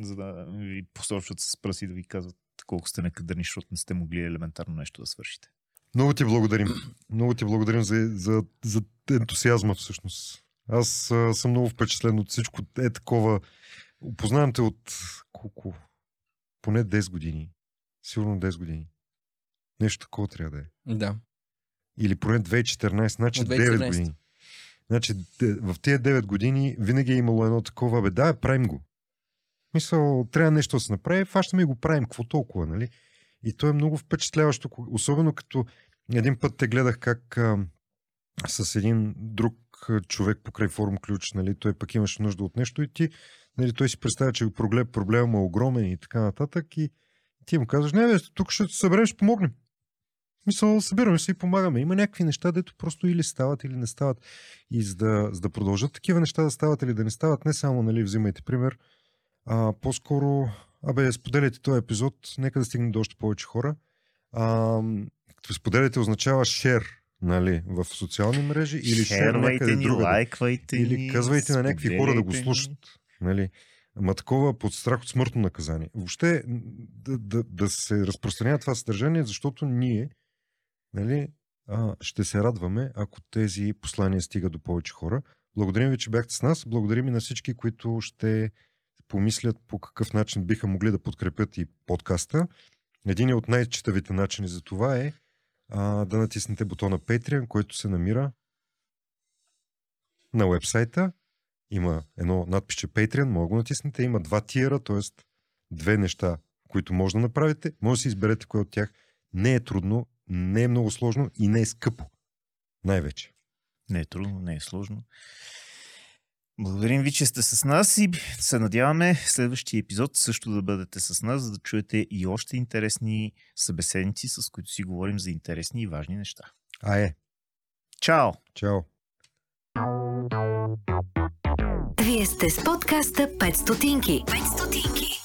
за да ви посочват с пръси да ви казват колко сте некадърни, защото не сте могли елементарно нещо да свършите. Много ти благодарим. Много ти благодарим за, за, за ентусиазма всъщност. Аз а, съм много впечатлен от всичко. Е такова. Опознавам те от колко? Поне 10 години. Сигурно 10 години. Нещо такова трябва да е. Да. Или поне 2014, значи От 9 2014. години. Значи в тези 9 години винаги е имало едно такова, бе, да, правим го. Мисъл, трябва нещо да се направи, фащаме и го правим, какво толкова, нали? И то е много впечатляващо, особено като един път те гледах как а, с един друг човек покрай форум ключ, нали, той пък имаше нужда от нещо и ти, нали, той си представя, че проблем, проблема е огромен и така нататък и ти му казваш, не, бе, тук ще се съберем, ще помогнем. Мисъл, събираме се и помагаме. Има някакви неща, дето просто или стават, или не стават. И за да, за да продължат такива неща да стават или да не стават, не само, нали, взимайте пример, а, по-скоро, абе, споделяйте този епизод, нека да стигне до още повече хора. А, като споделяйте означава шер, нали, в социални мрежи или шер Шервайте ни, другаде. лайквайте Или ни, казвайте на някакви хора да го слушат. Нали? Ама такова под страх от смъртно наказание. Въобще да, да, да се разпространява това съдържание, защото ние нали, а, ще се радваме, ако тези послания стигат до повече хора. Благодарим ви, че бяхте с нас. Благодарим и на всички, които ще помислят по какъв начин биха могли да подкрепят и подкаста. Един от най-читавите начини за това е а, да натиснете бутона Patreon, който се намира на вебсайта. Има едно надписче Patreon, да го натиснете. Има два тиера, т.е. две неща, които може да направите. Може да си изберете кое от тях. Не е трудно, не е много сложно и не е скъпо. Най-вече. Не е трудно, не е сложно. Благодарим ви, че сте с нас и се надяваме в следващия епизод също да бъдете с нас, за да чуете и още интересни събеседници, с които си говорим за интересни и важни неща. А е. Чао! Чао. Вие сте с подкаста 5 стотинки. 5 стотинки.